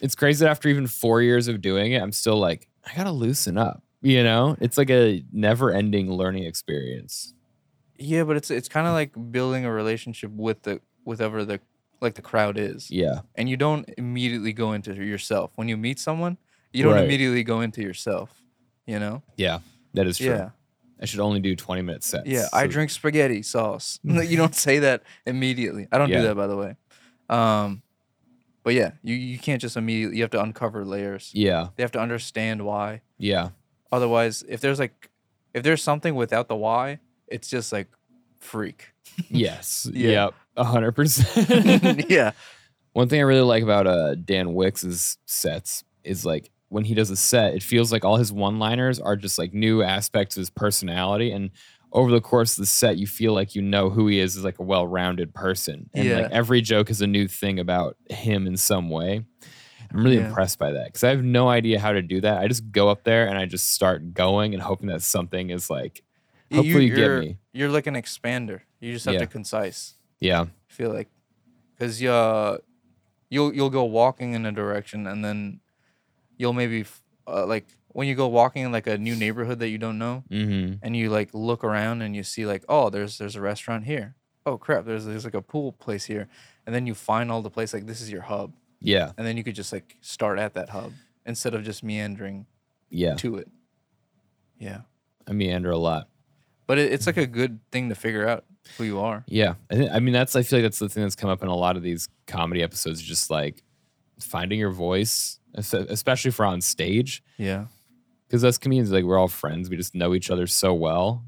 it's crazy that after even four years of doing it i'm still like i gotta loosen up you know it's like a never ending learning experience Yeah, but it's it's kind of like building a relationship with the with whoever the like the crowd is. yeah And you don't immediately go into yourself. When you meet someone, you don't Right. immediately go into yourself, you know? yeah that is true Yeah. i should only do 20 minute sets Yeah, I drink spaghetti sauce. you don't say that immediately. I don't Yeah. do that by the way. Um but yeah, you, you can't just immediately you have to uncover layers. yeah They have to understand why. yeah Otherwise, if there's like if there's something without the why, it's just like freak. yes Yeah. yep 100% yeah. one thing i really like about uh dan wicks's sets is like when he does a set it feels like all his one liners are just like new aspects of his personality and over the course of the set you feel like you know who he is as like a well-rounded person and Yeah. like every joke is a new thing about him in some way i'm really Yeah. impressed by that because i have no idea how to do that i just go up there and i just start going and hoping that something is like hopefully you, get you're, me. You're like an expander. You just have Yeah. to concise. yeah. I feel like because uh, you'll you'll go walking in a direction and then you'll maybe f- uh, like when you go walking in like a new neighborhood that you don't know mm-hmm. and you like look around and you see like oh there's there's a restaurant here. Oh crap there's there's like a pool place here. And then you find all the place like this is your hub. Yeah. And then you could just like start at that hub instead of just meandering yeah. to it. Yeah. I meander a lot but it, it's like a good thing to figure out who you are. Yeah, I, thi- I mean that's I feel like that's the thing that's come up in a lot of these comedy episodes, just like finding your voice, especially for on stage. yeah. Because us comedians, like we're all friends, we just know each other so well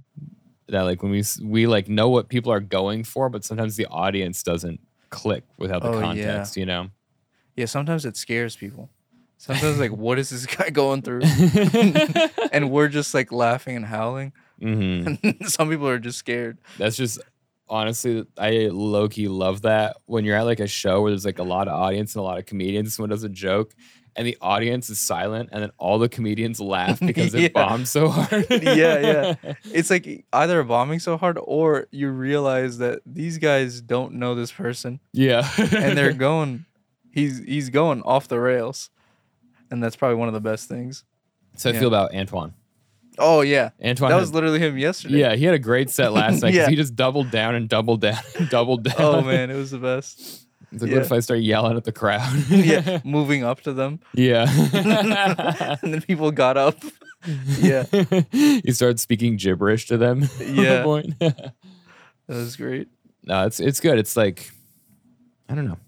that like when we we like know what people are going for, but sometimes the audience doesn't click without the Oh, yeah. context, you know. yeah sometimes it scares people. Sometimes like what is this guy going through? And we're just like laughing and howling hmm some people are just scared That's just honestly, I low key love that when you're at like a show where there's like a lot of audience and a lot of comedians, someone does a joke and the audience is silent and then all the comedians laugh because it bombed so hard. Yeah, yeah. it's like either bombing so hard or you realize that these guys don't know this person yeah. and they're going he's he's going off the rails and that's probably one of the best things so I feel about Antoine. Oh yeah Antoine that had- was literally him yesterday yeah, he had a great set last night. Yeah. he just doubled down and doubled down and doubled down. oh man it was the best It's like, yeah. what if I start yelling at the crowd? yeah moving up to them yeah. and then people got up Yeah. you start speaking gibberish to them. Yeah. point. that was great no, it's it's good. It's like I don't know.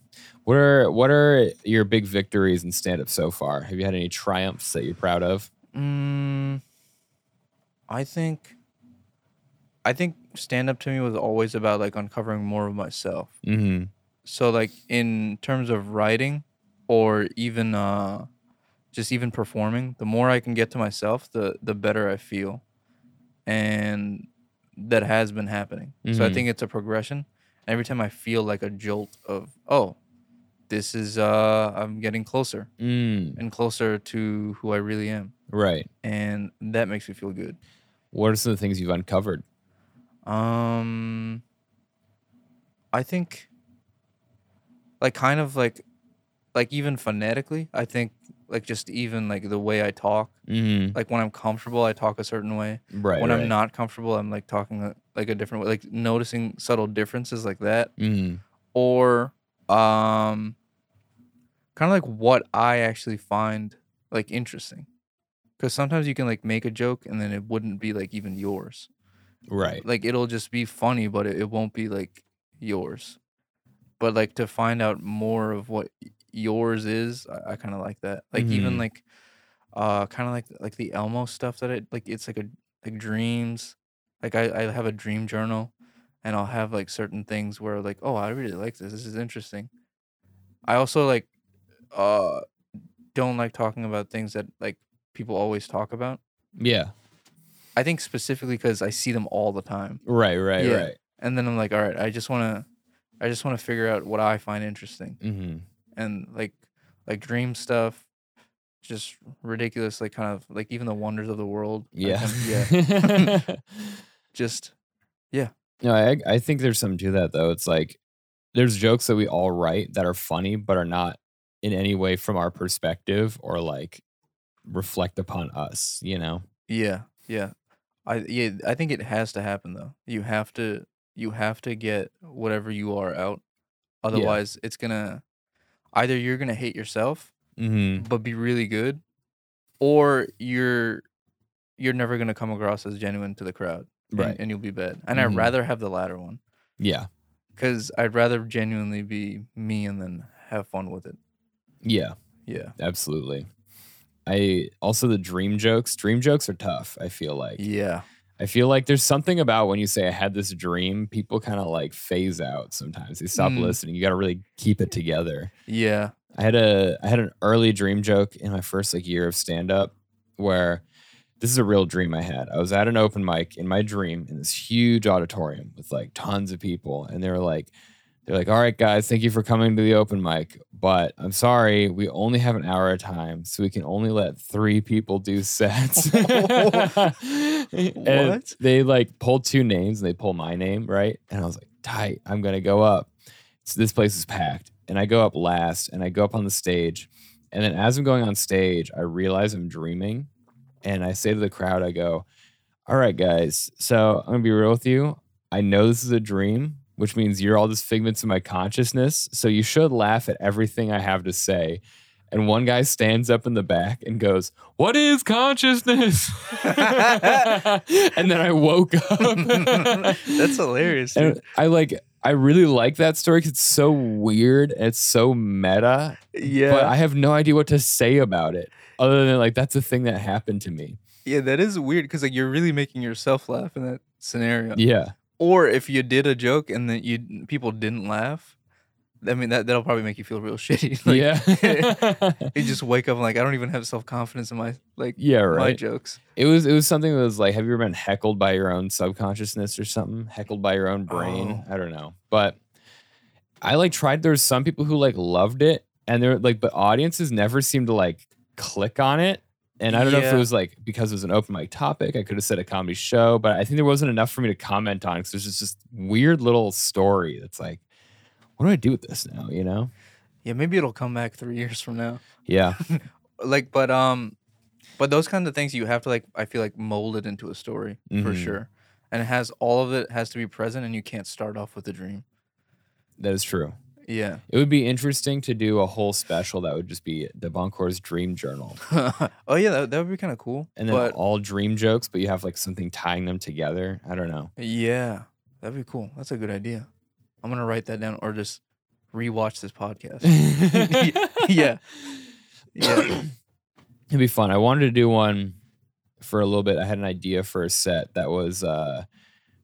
What are what are your big victories in stand up so far? Have you had any triumphs that you're proud of? Mm, I think I think stand up to me was always about like uncovering more of myself. Mm-hmm. So like in terms of writing or even uh just even performing, the more I can get to myself, the the better I feel. And that has been happening. So I Mhm. think it's a progression. Every time I feel like a jolt of oh, this is uh I'm getting closer Mm, and closer to who I really am, right. and that makes me feel good. What are some of the things you've uncovered? Um, I think, like, kind of like, like even phonetically, I think like just even like the way I talk. Mm, Like when I'm comfortable, I talk a certain way. right. when right. I'm not comfortable, I'm like talking a- like a different way. Like noticing subtle differences like that, Mm, or um, kind of like what I actually find like interesting. Because sometimes you can like make a joke and then it wouldn't be like even yours. right. like it'll just be funny but it, it won't be like yours but like to find out more of what yours is i, I kind of like that like even Mhm. like uh kind of like like the elmo stuff that it like it's like a like dreams like I, I have a dream journal and i'll have like certain things where like oh i really like this this is interesting i also like uh don't like talking about things that like people always talk about Yeah. i think specifically because i see them all the time Right. Right. Yeah. Right. and then I'm like, all right, I just want to, I just want to figure out what I find interesting, hmm and like, like dream stuff, just ridiculous, like kind of like even the wonders of the world. Yeah. yeah, just No, I I think there's something to that though. It's like there's jokes that we all write that are funny but are not in any way from our perspective or like reflect upon us, you know. yeah, yeah. I yeah, I think it has to happen though. You have to, you have to get whatever you are out, otherwise it's gonna, either you're gonna hate yourself Mm-hmm. but be really good, or you're, you're never gonna come across as genuine to the crowd. and- Right. and, you'll be bad. And Mhm. I'd rather have the latter one Yeah. because I'd rather genuinely be me and then have fun with it. Yeah. Yeah. Absolutely. I also the dream jokes. Dream jokes are tough, I feel like. Yeah. I feel like there's something about when you say I had this dream, people kind of like phase out sometimes. They stop Mm. listening. You got to really keep it together. Yeah. I had a I had an early dream joke in my first like year of stand up where this is a real dream I had. I was at an open mic in my dream in this huge auditorium with like tons of people and they were like they're like, "All right guys, thank you for coming to the open mic, but I'm sorry, we only have an hour at a time, so we can only let 3 people do sets." And What? They like pulled two names and they pull my name, right? And I was like, "Tight, I'm going to go up." So this place is packed and I go up last and I go up on the stage. And then as I'm going on stage, I realize I'm dreaming. And I say to the crowd, I go, All right, guys. So I'm going to be real with you. I know this is a dream, which means you're all just figments of my consciousness. So you should laugh at everything I have to say. And one guy stands up in the back and goes, What is consciousness? and then I woke up. That's hilarious. And I like I really like that story because it's so weird and it's so meta. Yeah. But I have no idea what to say about it. Other than like that's a thing that happened to me. yeah, that is weird because like you're really making yourself laugh in that scenario. Yeah. Or if you did a joke and then you people didn't laugh, I mean that that'll probably make you feel real shitty. Like, yeah. You just wake up and like I don't even have self confidence in my like yeah, my right. jokes. It was it was something that was like, have you ever been heckled by your own subconsciousness or something? Heckled by your own brain? Oh. I don't know. But I like tried there's some people who like loved it and they're like but audiences never seem to like click on it. And I don't know if it was like because it was an open mic topic. I could have said a comedy show, but I think there wasn't enough for me to comment on because there's just this weird little story that's like, what do I do with this now? You know? Yeah, maybe it'll come back three years from now. Yeah. like but um but those kinds of things you have to like i feel like mold it into a story for Mhm. sure and it has all of it has to be present and you can't start off with a dream That is true. Yeah It would be interesting to do a whole special that would just be Debuncor's Dream Journal. oh yeah that, that would be kind of cool And then but all dream jokes, but you have like something tying them together. I don't know. yeah that'd be cool that's a good idea i'm gonna write that down or just rewatch this podcast yeah yeah It'd be fun. I wanted to do one for a little bit. I had an idea for a set that was uh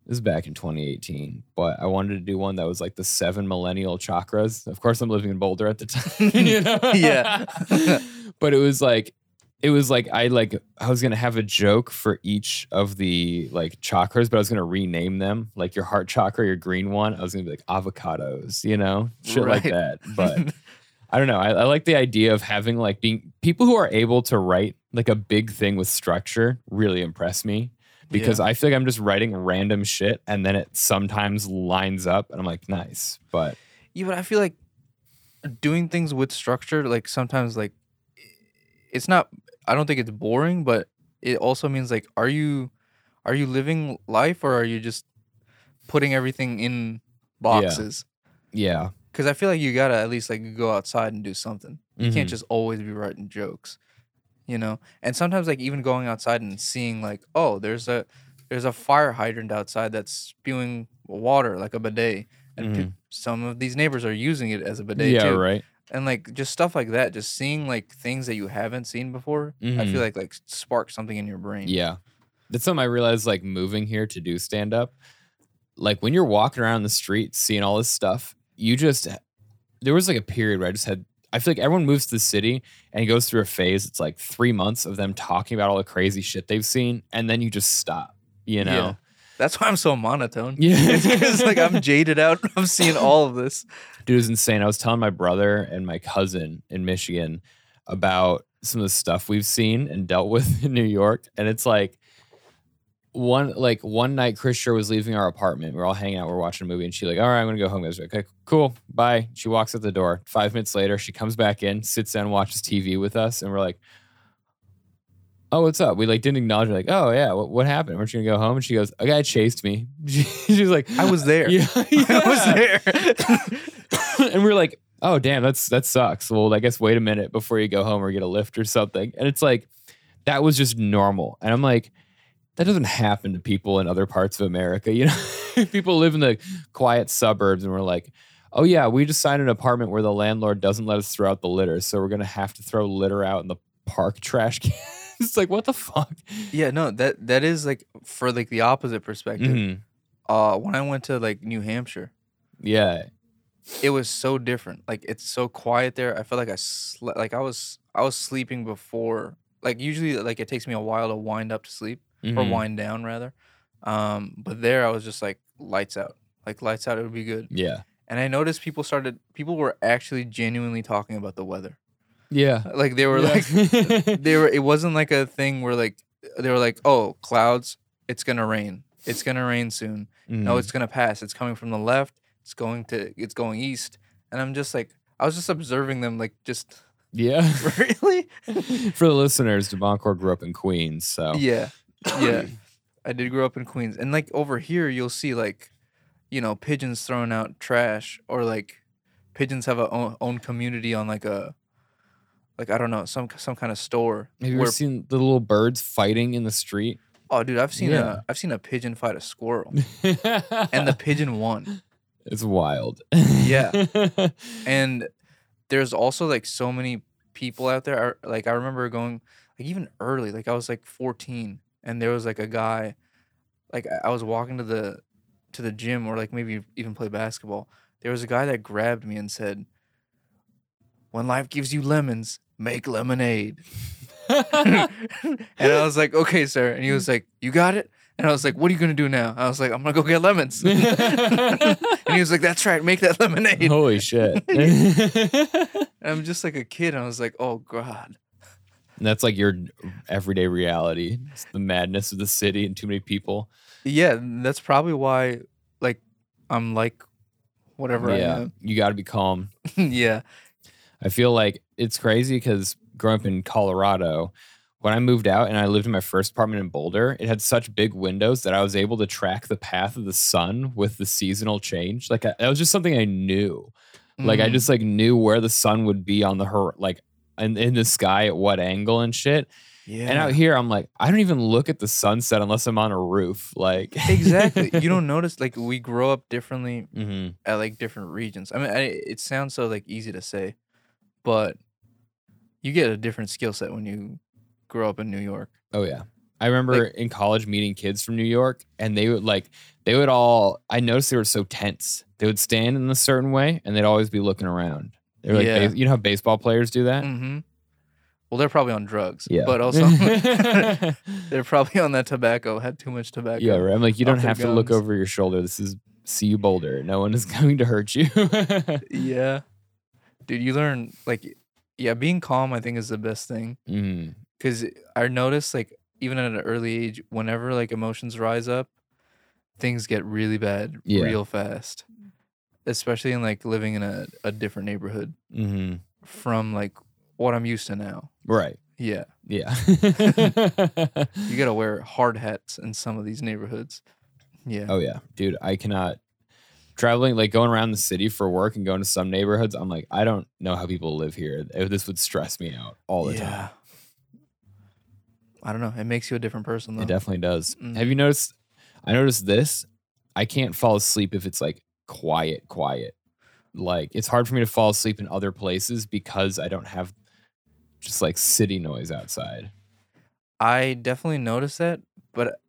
this is back in 2018, but I wanted to do one that was like the seven millennial chakras. Of course, I'm living in Boulder at the time. you know? Yeah. but it was like it was like I like I was gonna have a joke for each of the like chakras, but I was gonna rename them. Like your heart chakra, your green one, I was gonna be like avocados, you know, shit like that. But I don't know. I, I like the idea of having like being people who are able to write like a big thing with structure really impress me because I feel like I'm just writing random shit and then it sometimes lines up and I'm like, nice. But Yeah, but I feel like doing things with structure, like sometimes, like it's not. I don't think it's boring, but it also means like, are you, are you living life or are you just putting everything in boxes? yeah. Because I feel like you gotta at least like go outside and do something. You can't Mhm. just always be writing jokes, you know. And sometimes like even going outside and seeing like, oh, there's a there's a fire hydrant outside that's spewing water like a bidet, and pe- some of these neighbors are using it as a bidet Mm-hmm. yeah, too. right. And like just stuff like that, just seeing like things that you haven't seen before, I Mhm. feel like like spark something in your brain. Yeah. That's something I realized like moving here to do stand up. Like when you're walking around the street seeing all this stuff, you just there was like a period where I just had I feel like everyone moves to the city and goes through a phase. It's like three months of them talking about all the crazy shit they've seen, and then you just stop, you know? Yeah. That's why I'm so monotone. Yeah. it's because like I'm jaded out. I'm seeing all of this. Dude, is insane. I was telling my brother and my cousin in Michigan about some of the stuff we've seen and dealt with in New York. And it's like one like one night Chris was leaving our apartment. We are all hanging out, we are watching a movie, and she like, all right, I'm gonna go home. I was like, okay, cool, bye. She walks out the door. Five minutes later, she comes back in, sits down, watches TV with us, and we're like, Oh, what's up? We like didn't acknowledge her, like, oh yeah, what, what happened? Weren't you gonna go home? And she goes, A guy chased me. She, was like, I was there. Yeah, I was there. and we are like, oh damn, that's that sucks. Well, I guess wait a minute before you go home or get a lift or something. And it's like that was just normal. And I'm like, that doesn't happen to people in other parts of America. You know, people live in the quiet suburbs and we're like, oh yeah, we just signed an apartment where the landlord doesn't let us throw out the litter, so we're gonna have to throw litter out in the park trash can. it's like what the fuck? yeah, no, that that is like for like the opposite perspective. Mhm. Uh, when I went to like New Hampshire, Yeah. it was so different. Like it's so quiet there. I felt like I slept. Like I was I was sleeping before. Like usually, like it takes me a while to wind up to sleep or Mhm. wind down rather. Um, but there I was just like lights out. Like lights out, it would be good. Yeah. And I noticed people started. People were actually genuinely talking about the weather. Yeah. Like they were Yeah. like they were. It wasn't like a thing where like they were like, oh, clouds. It's gonna rain. It's gonna rain soon. No, Mhm. it's gonna pass. It's coming from the left. It's going to. It's going east. And I'm just like, I was just observing them, like, just yeah. really. For the listeners, Devoncore grew up in Queens, so Yeah, yeah. I did grow up in Queens, and like over here, you'll see like, you know, pigeons throwing out trash, or like, pigeons have a own, own community on like a, like I don't know, some some kind of store. Have you where- ever seen the little birds fighting in the street? oh, dude, I've seen Yeah. a I've seen a pigeon fight a squirrel, and the pigeon won. it's wild. Yeah. and there's also like so many people out there I- like i remember going like even early like i was like 14 and there was like a guy like i I was walking to the to the gym or like maybe even play basketball. There was a guy that grabbed me and said when life gives you lemons make lemonade. And i was like okay sir. And he was like you got it? And i was like what are you gonna do now? I was like i'm gonna go get lemons. And he was like that's right make that lemonade. Holy shit. and I'm just like a kid, and I was like, "Oh God." That's like your everyday reality. It's the madness of the city and too many people. Yeah, that's probably why, like, I'm like, whatever yeah. You got to be calm. Yeah, I feel like it's crazy because growing up in Colorado, when I moved out and I lived in my first apartment in Boulder, it had such big windows that I was able to track the path of the sun with the seasonal change. Like I, that was just something I knew. Like I Mm. just like knew where the sun would be on the her like in, in the sky at what angle and shit. yeah, And out here, I'm like, I don't even look at the sunset unless I'm on a roof. Like exactly. You don't notice like we grow up differently hmm at like different regions. I mean, I, it sounds so like easy to say, but you get a different skill set when you grow up in New York. Oh yeah. I remember in college meeting kids from New York and they would like they would all I noticed they were so tense. They would stand in a certain way and they'd always be looking around. They're like Yeah. you know how baseball players do that? Mm-hmm. well, they're probably on drugs. Yeah. But also, they're probably on that tobacco. Had too much tobacco. yeah, right. I'm like, you don't their have to look gums. over your shoulder. This is CU Boulder. No one is going to hurt you. Yeah. Dude, you learn like, yeah, being calm. I think is the best thing mm, because I noticed like even at an early age, whenever like emotions rise up, things get really bad Yeah. real fast. Especially in like living in a, a different neighborhood hmm from like what I'm used to now. Right. Yeah. Yeah. You gotta wear hard hats in some of these neighborhoods. Yeah. oh yeah, dude. I cannot traveling like going around the city for work and going to some neighborhoods. I'm like, I don't know how people live here. This would stress me out all the time. I don't know. It makes you a different person though. It definitely does. Mhm. Have you noticed? I noticed this. I can't fall asleep if it's like quiet, quiet. Like it's hard for me to fall asleep in other places because I don't have just like city noise outside. I definitely notice that, but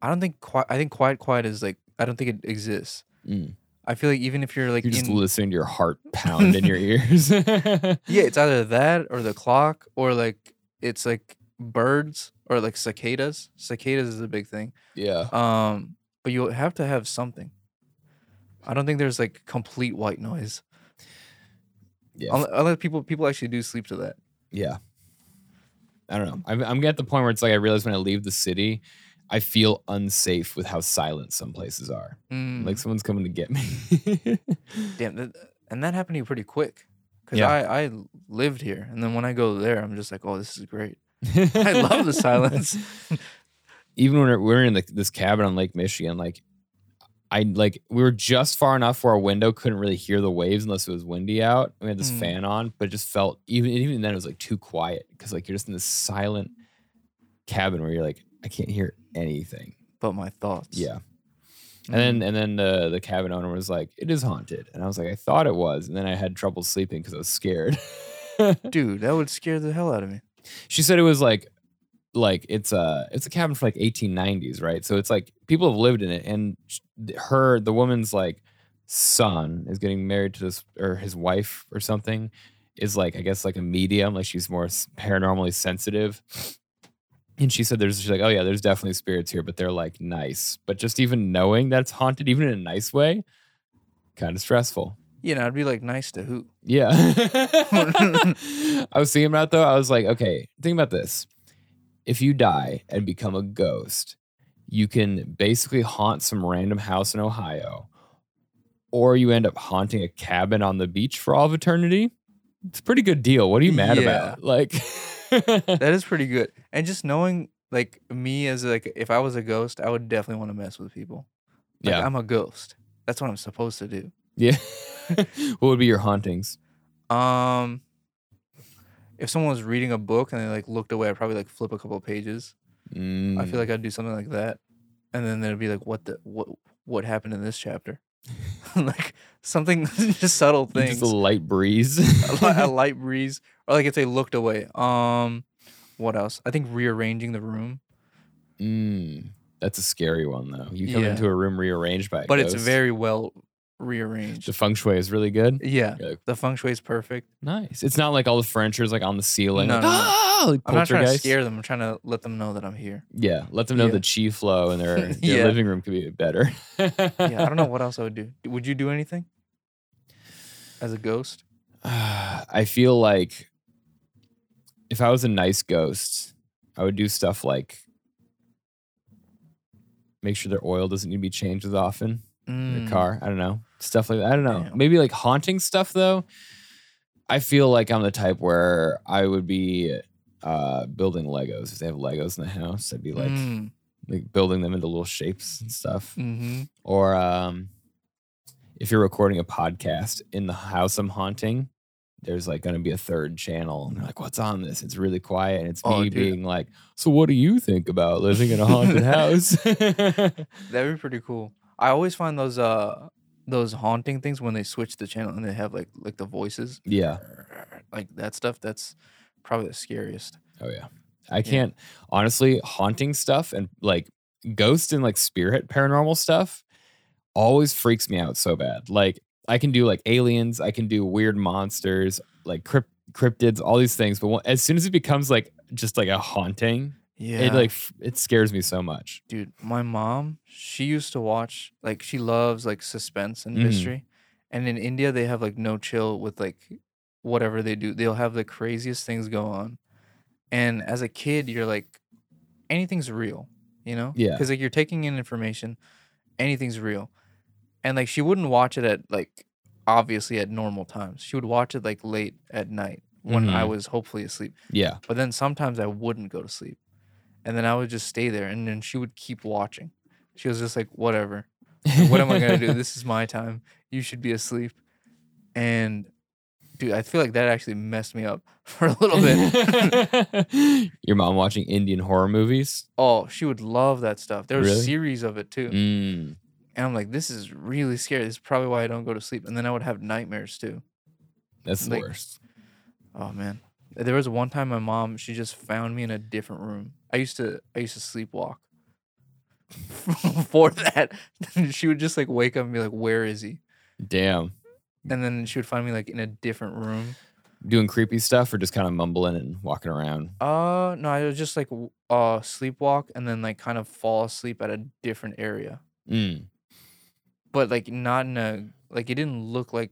I don't think quiet. I think quiet, quiet is like I don't think it exists. Mm. I feel like even if you're like You're just in, listening to your heart pound in your ears. yeah, it's either that or the clock or like it's like birds or like cicadas. Cicadas is a big thing. yeah. Um, but you have to have something. I don't think there's like complete white noise. Yeah. Unless people people actually do sleep to that. Yeah. I don't know. I'm, I'm at the point where it's like I realize when I leave the city, I feel unsafe with how silent some places are. Mm, Like someone's coming to get me. damn, that, and that happened to you pretty quick. Cause Yeah. I I lived here, and then when I go there, I'm just like, oh, this is great. I love the silence. Even when we're- we're in the, this cabin on Lake Michigan, like I like we were just far enough where our window couldn't really hear the waves unless it was windy out. We had this Mm. fan on, but it just felt even even then it was like too quiet because like you're just in this silent cabin where you're like I can't hear anything. but my thoughts. Yeah. Mm. And then and then the the cabin owner was like, "It is haunted," and I was like, "I thought it was," and then I had trouble sleeping because I was scared. dude, that would scare the hell out of me. she said it was like like it's a it's a cabin for like 1890s, right? So it's like people have lived in it, and her the woman's like son is getting married to this or his wife or something is like I guess like a medium, like she's more paranormally sensitive. And she said there's she's like, oh yeah, there's definitely spirits here, but they're like nice. But just even knowing that it's haunted, even in a nice way, kind of stressful. You know, I'd be like nice to who? Yeah. I was thinking about though. I was like, okay, think about this. If you die and become a ghost, you can basically haunt some random house in Ohio, or you end up haunting a cabin on the beach for all of eternity. It's a pretty good deal. What are you mad Yeah. about? Like, That is pretty good. And just knowing like me as like if I was a ghost, I would definitely want to mess with people. Like, yeah, I'm a ghost. That's what I'm supposed to do. yeah. what would be your hauntings? Um if someone was reading a book and they like looked away, I'd probably like flip a couple pages. I Mm, feel like I'd do something like that. And then they'd be like, what the what what happened in this chapter? like something just subtle just things. a light breeze. a, li- a light breeze, or like if they looked away. Um, what else? I think rearranging the room, Mm, that's a scary one though. You come Yeah. into a room rearranged by but it's very well the feng shui is really good. Yeah, like, the feng shui is perfect. nice. It's not like all the furniture is like on the ceiling. No, like, no, no. "Ah!" like I'm not trying to poltergeist. scare them. I'm trying to let them know that I'm here. Yeah, let them know Yeah. the chi flow in their, their Yeah. living room could be better. Yeah, I don't know what else I would do. Would you do anything as a ghost? I feel like if I was a nice ghost, I would do stuff like make sure their oil doesn't need to be changed as often. In Mm, the car. I don't know. Stuff like that. I don't know. Damn. Maybe like haunting stuff though. I feel like I'm the type where I would be uh building Legos. If they have Legos in the house, I'd be like, mm, like building them into little shapes and stuff. hmm Or um if you're recording a podcast in the house I'm haunting, there's like gonna be a third channel. And they're like, what's on this? It's really quiet. And it's Oh, me dude. being like, so what do you think about living in a haunted house? That'd be pretty cool. I always find those uh those haunting things when they switch the channel and they have like like the voices, yeah. like that stuff. That's probably the scariest. Oh yeah. I can't honestly haunting stuff and like ghost and like spirit paranormal stuff always freaks me out so bad. Like I can do like aliens, I can do weird monsters, like crypt cryptids, all these things. But when- as soon as it becomes like just like a haunting, Yeah. it like f- it scares me so much. dude my mom she used to watch like she loves like suspense and Mhm. mystery and in india they have like no chill with like whatever they do they'll have the craziest things go on and as a kid you're like anything's real you know Yeah. because like you're taking in information anything's real and like she wouldn't watch it at like obviously at normal times she would watch it like late at night when i Mhm. was hopefully asleep Yeah. but then sometimes I wouldn't go to sleep. And then I would just stay there and then she would keep watching. She was just like, whatever. Like, what am I going to do? This is my time. You should be asleep. And dude, I feel like that actually messed me up for a little bit. Your mom watching Indian horror movies? oh, she would love that stuff. There was Really? a series of it too. Mm. And I'm like, this is really scary. This is probably why I don't go to sleep. And then I would have nightmares too. That's the worst. Oh man. There was one time my mom, she just found me in a different room. I used to I used to sleepwalk. For that, she would just like wake up and be like, "Where is he?" Damn. And then she would find me like in a different room. Doing creepy stuff or just kind of mumbling and walking around? Uh, no, I was just like uh sleepwalk and then like kind of fall asleep at a different area, Mm. but like not in a like it didn't look like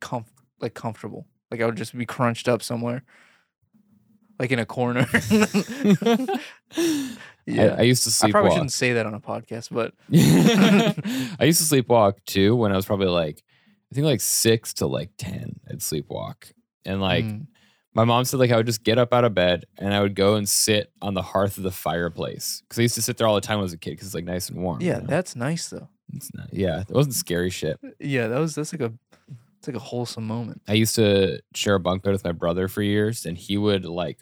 comf like comfortable. Like I would just be crunched up somewhere, like in a corner. yeah. I, I used to sleepwalk. I probably shouldn't say that on a podcast, but I used to sleepwalk too when I was probably like, I think like six to like 10. I'd sleepwalk. And like, Mm. my mom said, like, I would just get up out of bed and I would go and sit on the hearth of the fireplace. Cause I used to sit there all the time when I was a kid because it's like nice and warm. you yeah, know? that's nice though. It's not, yeah, it wasn't scary shit. Yeah, that was that's like a it's like a wholesome moment. I used to share a bunk bed with my brother for years, and he would like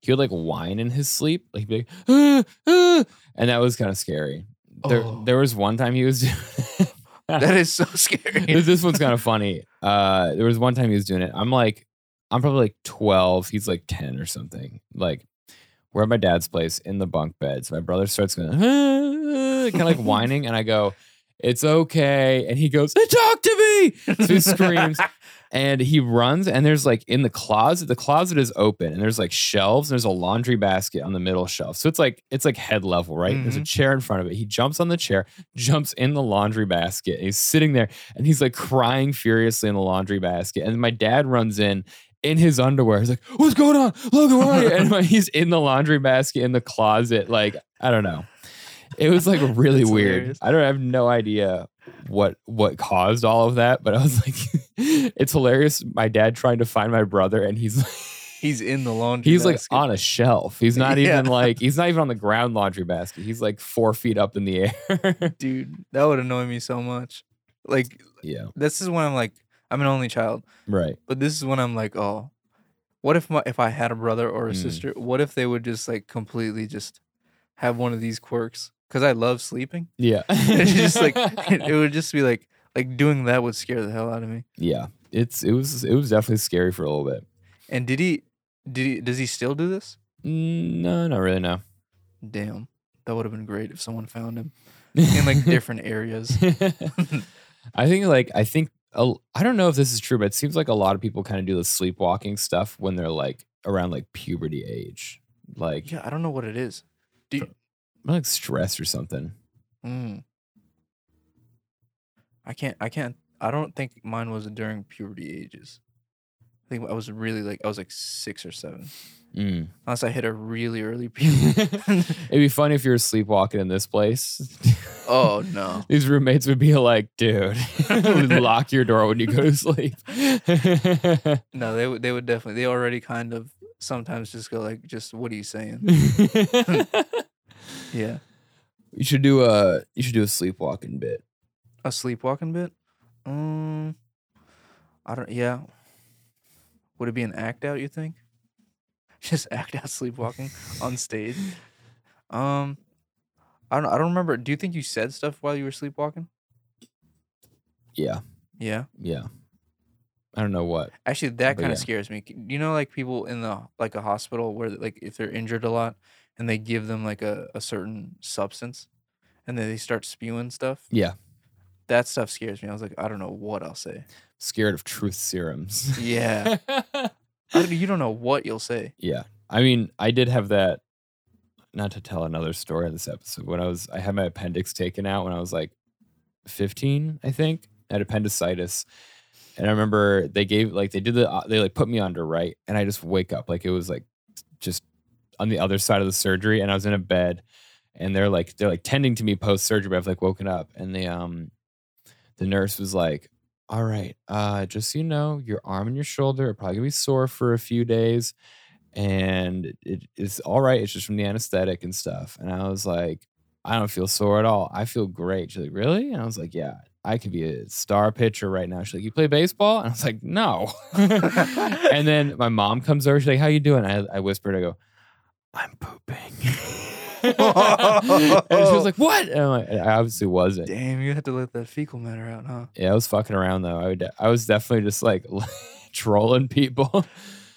he would like whine in his sleep, like he'd be like, "Ah, ah," and that was kind of scary. There, Oh. there was one time he was. That is so scary. this, this one's kind of funny. Uh, there was one time he was doing it. I'm like, I'm probably like 12. He's like 10 or something. Like, we're at my dad's place in the bunk beds. My brother starts going, kind of like whining, and I go, "It's okay." And he goes, "Talk to me!" So he screams, and he runs. And there's like in the closet, the closet is open, and there's like shelves. And there's a laundry basket on the middle shelf, so it's like it's like head level, right? There's a Mhm. chair in front of it. He jumps on the chair, jumps in the laundry basket. And he's sitting there, and he's like crying furiously in the laundry basket. And my dad runs in. In his underwear, he's like, "What's going on, Logan? Where are you?" And he's in the laundry basket in the closet, like I don't know. It was like really weird. hilarious. I don't I have no idea what what caused all of that, but I was like, it's hilarious. My dad trying to find my brother, and he's He's in the laundry. he's like on a shelf. He's not Yeah. even like he's not even on the ground laundry basket. He's like four feet up in the air. dude. That would annoy me so much. Like yeah, this is when I'm like, I'm an only child, right. but this is when I'm like, oh, what if my if I had a brother or a Mm. sister? What if they would just like completely just have one of these quirks? Because I love sleeping. Yeah, it's just like it, it would just be like like doing that would scare the hell out of me. yeah. It's it was it was definitely scary for a little bit. And did he? Did he? Does he still do this? Mm, No, not really. No. Damn, that would have been great if someone found him in like different areas. I think like I think a- I don't know if this is true, but it seems like a lot of people kind of do the sleepwalking stuff when they're like around like puberty age, like Yeah, I don't know what it is. Do you, like stress or something. mm. I can't. I can't. I don't think mine was during puberty ages. I think I was really like I was like six or seven, Mm. unless I hit a really early puberty. It'd be funny if you were sleepwalking in this place. oh no! These roommates would be like, dude, lock your door when you go to sleep. No, they would. They would definitely. They already kind of sometimes just go like, "Just what are you saying?" Yeah, you should do a you should do a sleepwalking bit. a sleepwalking bit. Um, I don't. Yeah. Would it be an act out? You think? Just act out sleepwalking on stage. Um, I don't. I don't remember. Do you think you said stuff while you were sleepwalking? Yeah, Yeah. yeah. I don't know what. Actually, that kind of yeah. scares me. You know, like people in the like a hospital where like if they're injured a lot and they give them like a, a certain substance and then they start spewing stuff. Yeah, That stuff scares me. I was like, I don't know what I'll say. scared of truth serums. Yeah. I don't- you don't know what you'll say. Yeah. I mean, I did have that not to tell another story in this episode. When I was I had my appendix taken out when I was like 15, I think. I had appendicitis. And I remember they gave like they did the uh, they like put me under, right? And I just wake up like it was like just on the other side of the surgery and I was in a bed and they're like they're like tending to me post surgery, I've like woken up and the um the nurse was like, All right, uh, just so you know, your arm and your shoulder are probably gonna be sore for a few days and it, it is all right. It's just from the anesthetic and stuff. And I was like, I don't feel sore at all. I feel great. She's like, really? And I was like, yeah, I could be a star pitcher right now. She's like, you play baseball? And I was like, no. and then my mom comes over. She's like, how you doing? I, I whispered, I go, I'm pooping. and she was like, what? And I'm like, I obviously wasn't. Damn, you had to let that fecal matter out, huh? Yeah, I was fucking around though. I would, I was definitely just like trolling people.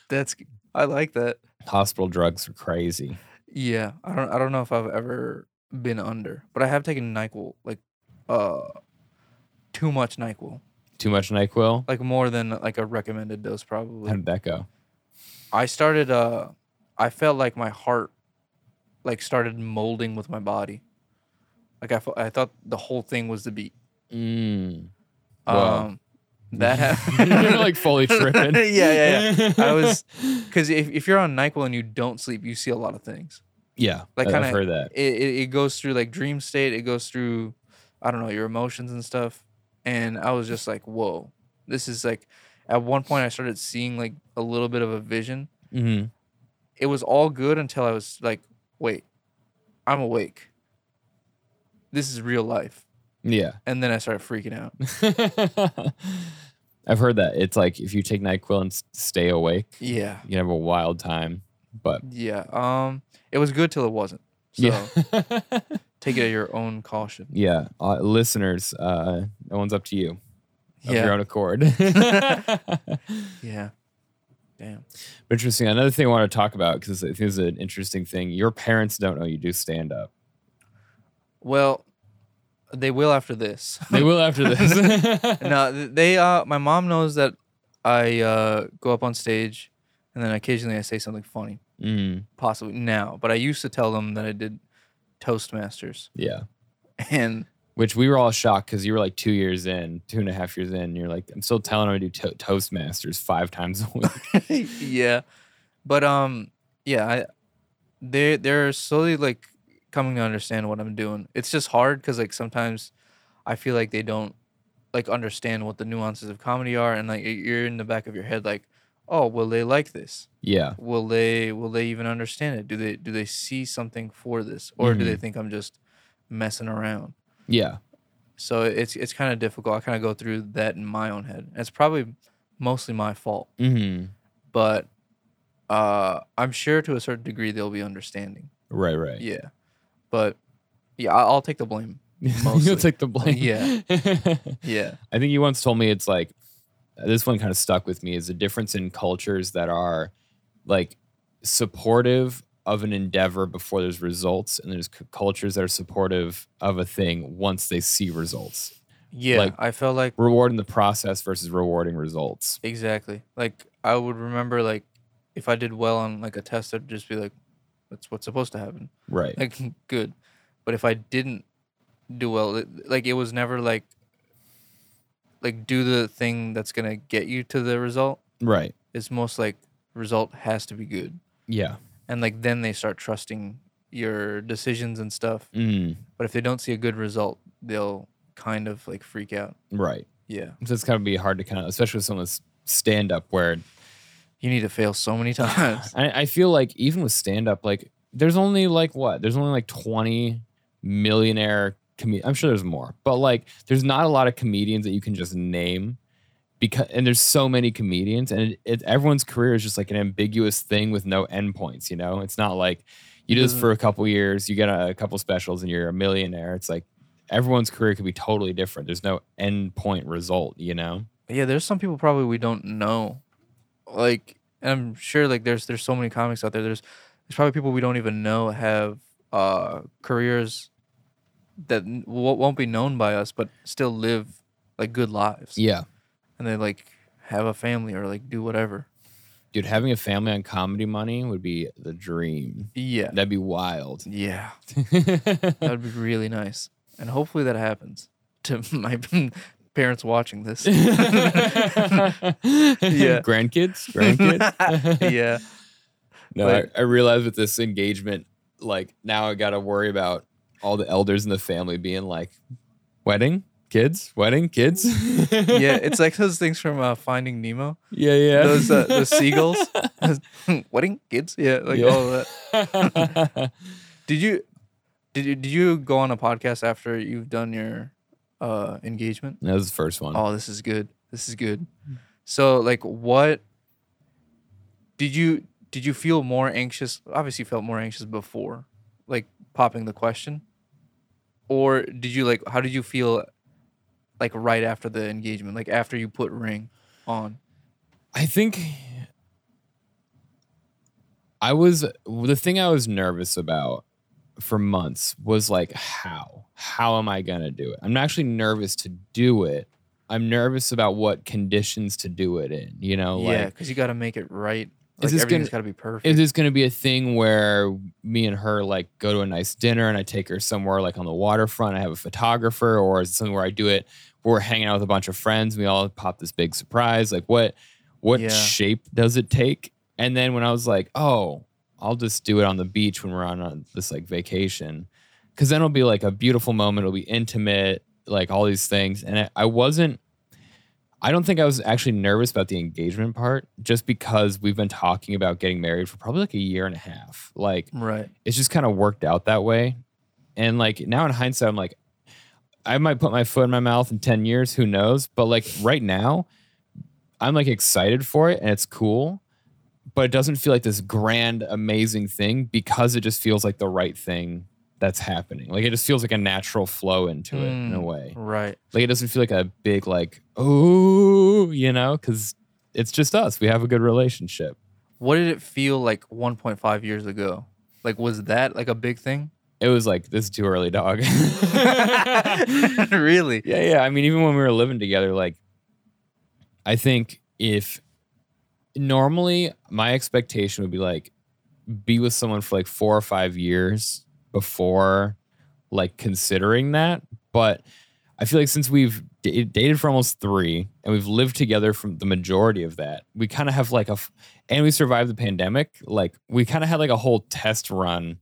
That's I like that. Hospital drugs are crazy. Yeah, I don't I don't know if I've ever been under, but I have taken Nyquil like uh too much Nyquil, Too much NyQuil. like more than like a recommended dose probably. How did that go? I started uh I felt like my heart like started molding with my body. Like I felt, I thought the whole thing was the beat. Mm. Wow. Um that happened. You're like fully tripping. yeah, yeah, yeah. I was because if, if you're on Nyquil and you don't sleep, you see a lot of things. Yeah, Like kinda- I've heard that. It, it it goes through like dream state. It goes through, I don't know, your emotions and stuff. And I was just like, whoa, this is like. At one point, I started seeing like a little bit of a vision. hmm It was all good until I was like, wait, I'm awake. This is real life. Yeah, And then I started freaking out. I've heard that. It's like if you take Nyquil and stay awake, Yeah. you can have a wild time. But Yeah. Um, it was good till it wasn't. So yeah, take it at your own caution. yeah. Uh, listeners, uh, that one's up to you of your Yeah. own accord. Yeah. Damn. Interesting. Another thing I want to talk about because I think it's an interesting thing. Your parents don't know you do stand up. Well, they will after this. They will after this. no, they uh my mom knows that I uh go up on stage and then occasionally I say something funny, Mm, possibly now, but I used to tell them that I did Toastmasters. yeah. And Which we were all shocked because you were like two years in, two and a half years in. And you're like, I'm still telling them to do to- Toastmasters five times a week. yeah. But um yeah, I they they're slowly like coming to understand what I'm doing. It's just hard cuz like sometimes I feel like they don't like understand what the nuances of comedy are and like you're in the back of your head like, "Oh, will they like this?" yeah. will they will they even understand it do they do they see something for this or do they Mhm. think i'm just messing around Yeah. so it's it's kind of difficult i kind of go through that in my own head it's probably mostly my fault hmm but uh i'm sure to a certain degree they'll be understanding Right, right. yeah but yeah I- i'll take the blame You'll take the blame. Yeah. yeah I think you once told me it's like this one kind of stuck with me is the difference in cultures that are like supportive of an endeavor before there's results, and there's c- cultures that are supportive of a thing once they see results. yeah Like- i felt like Rewarding the process versus rewarding results. Exactly. Like I would remember like if I did well on like a test, I'd just be like, "That's what's supposed to happen." Right. Like good. But if I didn't do well, it, like it was never like like do the thing that's gonna get you to the result. right. It's most like result has to be good, Yeah. And like then they start trusting your decisions and stuff. Mm, But if they don't see a good result, they'll kind of like freak out. right. Yeah. So it's kind of be hard to kind of, especially with someone's stand up where You need to fail so many times. I, I feel like even with stand up, like there's only like what? There's only like 20 millionaire com- I'm sure there's more, but like there's not a lot of comedians that you can just name because and there's so many comedians and it, it, everyone's career is just like an ambiguous thing with no endpoints, you know? It's not like you do this for a couple years, you get a, couple specials and you're a millionaire. It's like everyone's career could be totally different. There's no endpoint result, you know? yeah there's some people probably we don't know like and i'm sure like there's there's so many comics out there there's there's probably people we don't even know have uh careers that wo- won't be known by us but still live like good lives Yeah. And they like have a family or like do whatever Dude, having a family on comedy money would be the dream. Yeah. That'd be wild. Yeah. That would be really nice. And hopefully that happens to my parents watching this. yeah. Grandkids? Grandkids? yeah. No, I, I realize with this engagement, like now I gotta worry about all the elders in the family being like, wedding, kids, wedding, kids. Yeah. It's like those things from uh, Finding Nemo. yeah, yeah. Those uh, those seagulls. Wedding kids. Yeah. Like Yeah. all of that. Did you did you did you go on a podcast after you've done your uh engagement? that was the first one. Oh, this is good. This is good. So like what did you did you feel more anxious? Obviously you felt more anxious before like popping the question. Or did you like how did you feel like right after the engagement? Like after you put ring on? I think I was the thing I was nervous about for months was like how how am I gonna do it? I'm actually nervous to do it. I'm nervous about what conditions to do it in. You know, yeah, like because you got to make it right. Is this gonna- got to be perfect. is this going to be a thing where me and her like go to a nice dinner and I take her somewhere like on the waterfront? I have a photographer, or is it something where I do it where we're hanging out with a bunch of friends? We all pop this big surprise. Like what what Yeah. shape does it take? And then when I was like, oh, I'll just do it on the beach when we're on uh, this like vacation, because then it'll be like a beautiful moment. It'll be intimate, like all these things. And I, I wasn't. I don't think I was actually nervous about the engagement part just because we've been talking about getting married for probably like a year and a half. Like right. it's just kind of worked out that way. And like now in hindsight, I'm like, I might put my foot in my mouth in 10 years, who knows? But like right now, I'm like excited for it and it's cool, but it doesn't feel like this grand, amazing thing because it just feels like the right thing that's happening. Like it just feels like a natural flow into it in a Mm. way. Right. Like it doesn't feel like a big like oh you know because it's just us. We have a good relationship. What did it feel like 1.5 years ago? Like was that like a big thing? It was like this is too early, dog. really? yeah, yeah. I mean, even when we were living together, like I think if normally my expectation would be like be with someone for like four or five years before like considering that, but I feel like since we've da- dated for almost three and we've lived together from the majority of that, we kind of have like a, f- and we survived the pandemic. Like we kind of had like a whole test run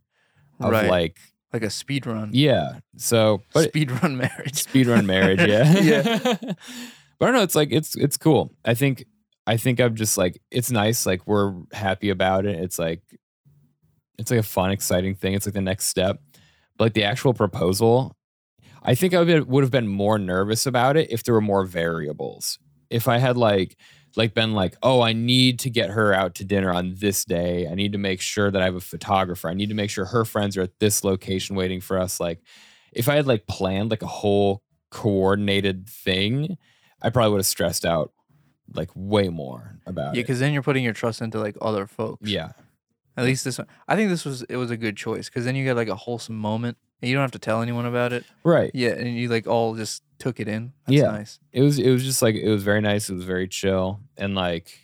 of Right. like, Like a speed run. yeah. So, but speed run marriage. speed run marriage, yeah. Yeah. but I don't know, it's like, it's, it's cool. I think, I think I'm just like, it's nice. Like we're happy about it. It's like, it's like a fun, exciting thing. It's like the next step. But like the actual proposal, I think I would, have been more nervous about it if there were more variables. If I had like like been like, oh, I need to get her out to dinner on this day. I need to make sure that I have a photographer. I need to make sure her friends are at this location waiting for us. Like if I had like planned like a whole coordinated thing, I probably would have stressed out like way more about Yeah, it. because then you're putting your trust into like other folks. Yeah. At least this one. I think this was it was a good choice because then you get like a wholesome moment and you don't have to tell anyone about it. Right. Yeah, and you like all just took it in. That's Yeah. nice. it was it was just like it was very nice it was very chill and like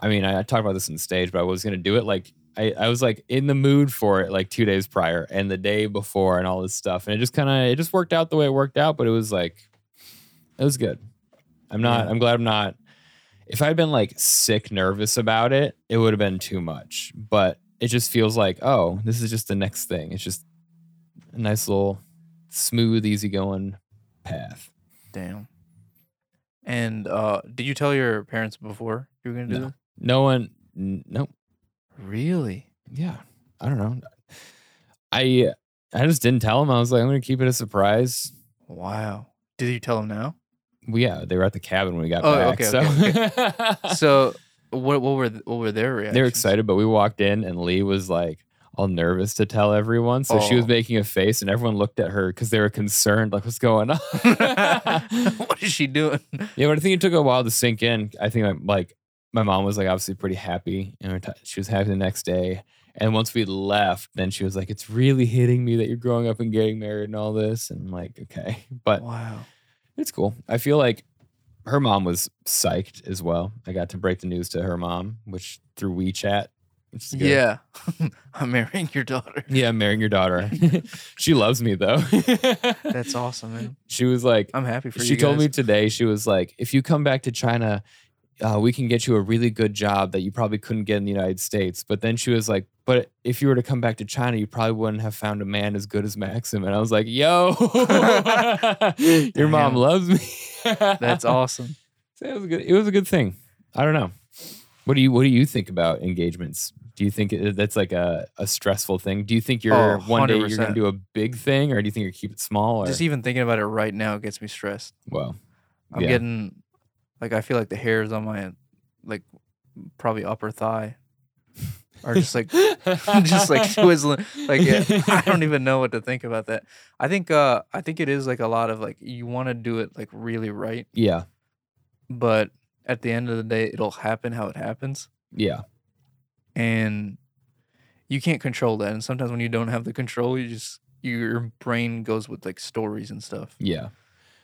i mean i, I talked about this on stage but i was gonna do it like I, I was like in the mood for it like two days prior and the day before and all this stuff and it just kind of it just worked out the way it worked out but it was like it was good i'm not Yeah. i'm glad i'm not if i'd been like sick nervous about it it would have been too much but it just feels like oh this is just the next thing it's just a nice little smooth easygoing path Damn. And uh did you tell your parents before you were gonna do No. this? No one, n- no, Really? yeah, I don't know. I I just didn't tell them. I was like, I'm gonna keep it a surprise. Wow. Did you tell them now? Well, yeah, they were at the cabin when we got Oh, back. okay, so okay, So what what were what were their reactions? they were excited, but we walked in and Lee was like all nervous to tell everyone. So she was Oh. making a face, and everyone looked at her because they were concerned, like, what's going on? what is she doing? Yeah, but I think it took a while to sink in. I think like, like my mom was like obviously pretty happy, and t- she was happy the next day. And once we left, then she was like, "It's really hitting me that you're growing up and getting married and all this." And I'm like, "Okay," but Wow. It's cool. I feel like her mom was psyched as well. I got to break the news to her mom, which through WeChat. Which is good. Yeah. I'm marrying your daughter. Yeah, I'm marrying your daughter. she loves me though. That's awesome, man. she was like, I'm happy for you. she told me today, she was like, if you come back to China, uh, we can get you a really good job that you probably couldn't get in the United States. But then she was like, but if you were to come back to China, you probably wouldn't have found a man as good as Maxim. And I was like, yo, your mom loves me. That's awesome. So it was a good. It was a good thing. I don't know. What do you What do you think about engagements? Do you think it- that's like a, a stressful thing? Do you think you're Oh, one day you're gonna do a big thing, or do you think you keep it small? Or Just even thinking about it right now gets me stressed. well, I'm Yeah. getting like I feel like the hairs on my like probably upper thigh are just like just like twizzling. Like yeah, I don't even know what to think about that. I think uh I think it is like a lot of like you want to do it like really right, yeah, but at the end of the day it'll happen how it happens yeah, and you can't control that. And sometimes when you don't have the control, you just your brain goes with like stories and stuff. yeah.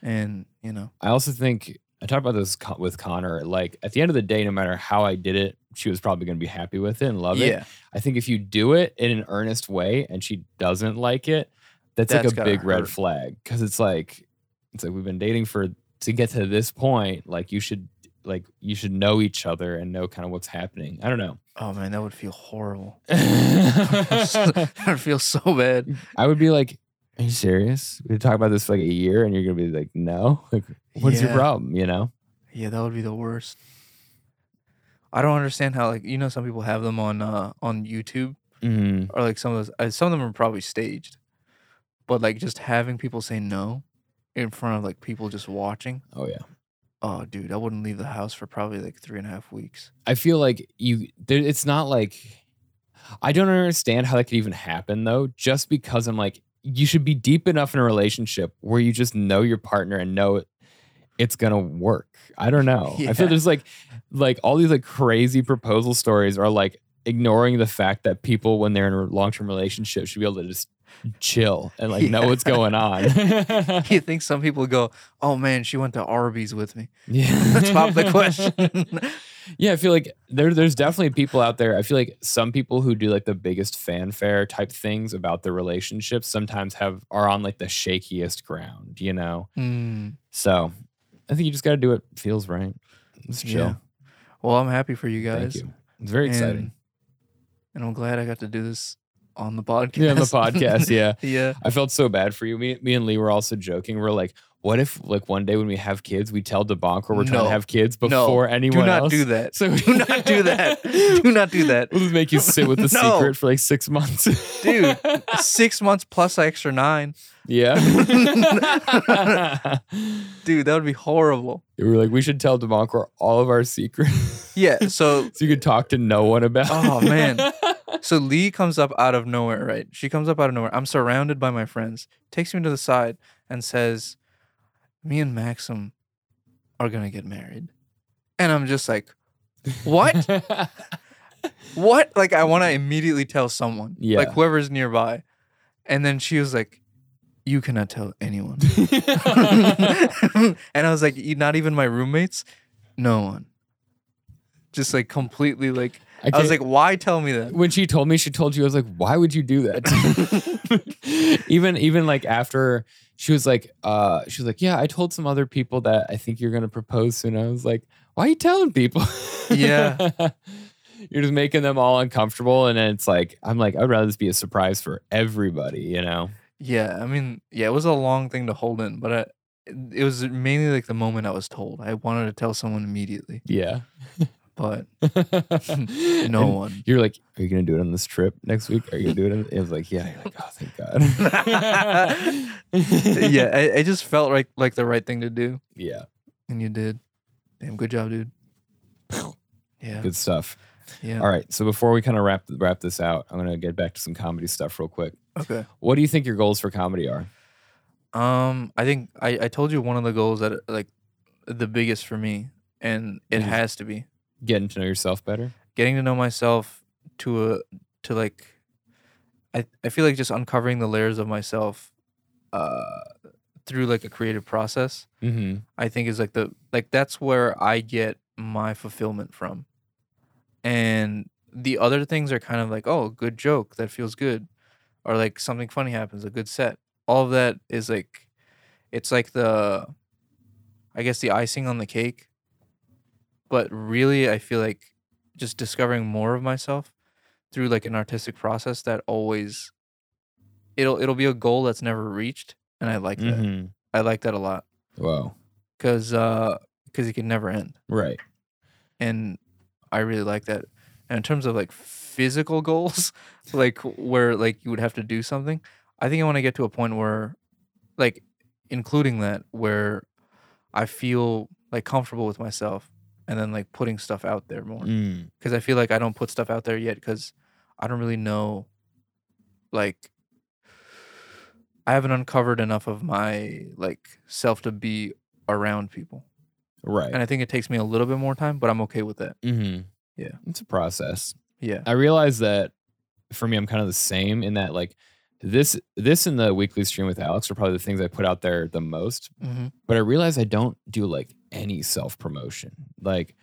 And, you know, I also think I talked about this with Connor. Like at the end of the day, no matter how I did it, she was probably going to be happy with it and love it. I think if you do it in an earnest way and she doesn't like it, that's, That's like a big red flag because it's like it's like we've been dating for to get to this point. Like you should like you should know each other and know kind of what's happening. I don't know. Oh man, that would feel horrible. that would feel so bad. I would be like, "Are you serious? We talk about this for like a year, and you're gonna be like, no. Like, what's your Yeah. problem? You know? Yeah, that would be the worst. I don't understand how like you know some people have them on uh on YouTube hmm or like some of those uh, some of them are probably staged, but like just having people say no in front of like people just watching. Oh yeah. Oh, dude, I wouldn't leave the house for probably like three and a half weeks. I feel like you. There, it's not like I don't understand how that could even happen though. Just because I'm like, you should be deep enough in a relationship where you just know your partner and know it's gonna work. I don't know. I feel there's like, like all these like crazy proposal stories are like ignoring the fact that people when they're in a long term relationship should be able to just chill and like know what's going on. you think some people go, "Oh man, she went to Arby's with me." yeah. Let's pop the question. Yeah, I feel like there there's definitely people out there. I feel like some people who do like the biggest fanfare type things about their relationships sometimes have are on like the shakiest ground, you know. Mm, So I think you just got to do what feels right. It's chill. yeah. Well, I'm happy for you guys. Thank you. It's very exciting. And, and I'm glad I got to do this on the podcast. Yeah, on the podcast. Yeah, yeah. I felt so bad for you. Me, me and Lee were also joking. We're like, what if like one day when we have kids, we tell DeBonker we're trying No. to have kids before No. before Do not else? do that. So Do not do that. Do not do that. We'll just make you sit with the No. secret for like six months, Dude, six months plus extra nine. Yeah. Dude, that would be horrible. we were like, we should tell DeMoncore all of our secrets. Yeah. So, so you could talk to no one about Oh, man. So Lee comes up out of nowhere, right? She comes up out of nowhere. I'm surrounded by my friends, takes me to the side and says, Me and Maxim are going to get married. And I'm just like, What? what? Like, I want to immediately tell someone, Yeah. like whoever's nearby. And then she was like, You cannot tell anyone. and I was like, Not even my roommates? No one. Just like completely like, I, was like, Why tell me that? when she told me, she told you, I was like, why would you do that? even, even like after she was like, uh, she was like, yeah, I told some other people that I think you're gonna propose soon. I was like, why are you telling people? Yeah. You're just making them all uncomfortable, and then it's like I'm like I'd rather this be a surprise for everybody, you know? Yeah, I mean, yeah, it was a long thing to hold in, but I, it was mainly like the moment I was told. I wanted to tell someone immediately, Yeah. but no no one. You're like, are you gonna do it on this trip next week? Are you gonna do it? On-? It was like, yeah. You're like, oh, thank God. yeah, I, it just felt like like the right thing to do, yeah. and you did. Damn, good job, dude. Yeah, Good stuff. yeah. All right. So before we kind of wrap wrap this out, I'm gonna get back to some comedy stuff real quick. Okay. What do you think your goals for comedy are? Um, I think I I told you one of the goals that like the biggest for me, and it Is- has to be Getting to know yourself better. getting to know myself to a to like I I feel like just uncovering the layers of myself uh through like a creative process. Mm-hmm. I think is like the like that's where I get my fulfillment from. And the other things are kind of like, oh, good joke, that feels good. Or like something funny happens, a good set. All of that is like it's like the I guess the icing on the cake. But really I feel like just discovering more of myself through like an artistic process that always it'll it'll be a goal that's never reached and I like that. Mm-hmm. I like that a lot Wow. cuz uh cuz it can never end Right. and I really like that. And in terms of like physical goals, like where like you would have to do something, I think I want to get to a point where, like, including that where I feel like comfortable with myself, and then like putting stuff out there more Mm. because I feel like I don't put stuff out there yet because I don't really know, like. I haven't uncovered enough of my like self to be around people. Right. And I think it takes me a little bit more time, but I'm okay with that. mm-hmm. Yeah. It's a process. Yeah. I realize that for me, I'm kind of the same in that like this this and the weekly stream with Alex are probably the things I put out there the most. Mm-hmm. But I realize I don't do like any self promotion. Like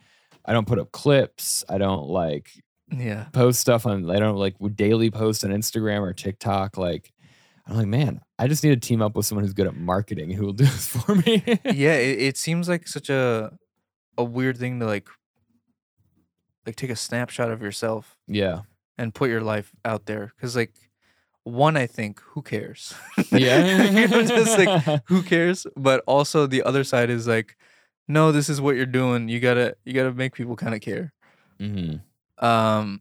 I don't put up clips. I don't like Yeah. post stuff on. I don't like daily post on Instagram or TikTok. Like I'm like, man, I just need to team up with someone who's good at marketing who will do this for me. yeah, it, it seems like such a a weird thing to like like take a snapshot of yourself yeah. and put your life out there cuz like one I think who cares? Yeah. you know, just like who cares? But also the other side is like no, this is what you're doing. You got to you got to make people kind of care. hmm Um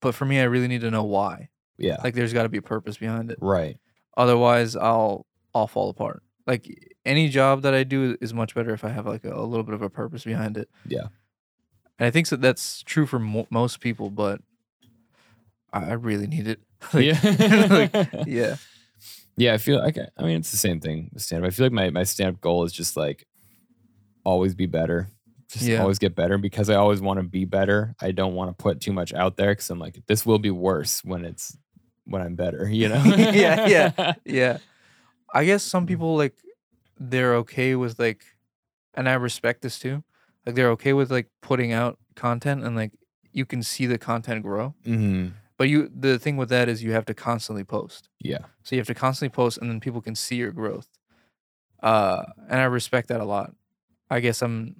but for me I really need to know why. Yeah. Like there's got to be a purpose behind it. right. Otherwise, I'll I'll fall apart. Like any job that I do is much better if I have like a, a little bit of a purpose behind it. Yeah. And I think that that's true for mo- most people, but I, I really need it. Like, yeah. like, yeah. Yeah, I feel like I mean it's the same thing with stand up. I feel like my my stand up goal is just like always be better. Just Yeah. always get better because I always want to be better. I don't want to put too much out there because I'm like, this will be worse when it's when I'm better, you know? Yeah, yeah. Yeah. I guess some people like they're okay with like and I respect this too. Like they're okay with like putting out content and like you can see the content grow. hmm But you the thing with that is you have to constantly post. Yeah. So you have to constantly post and then people can see your growth. Uh and I respect that a lot. I guess I'm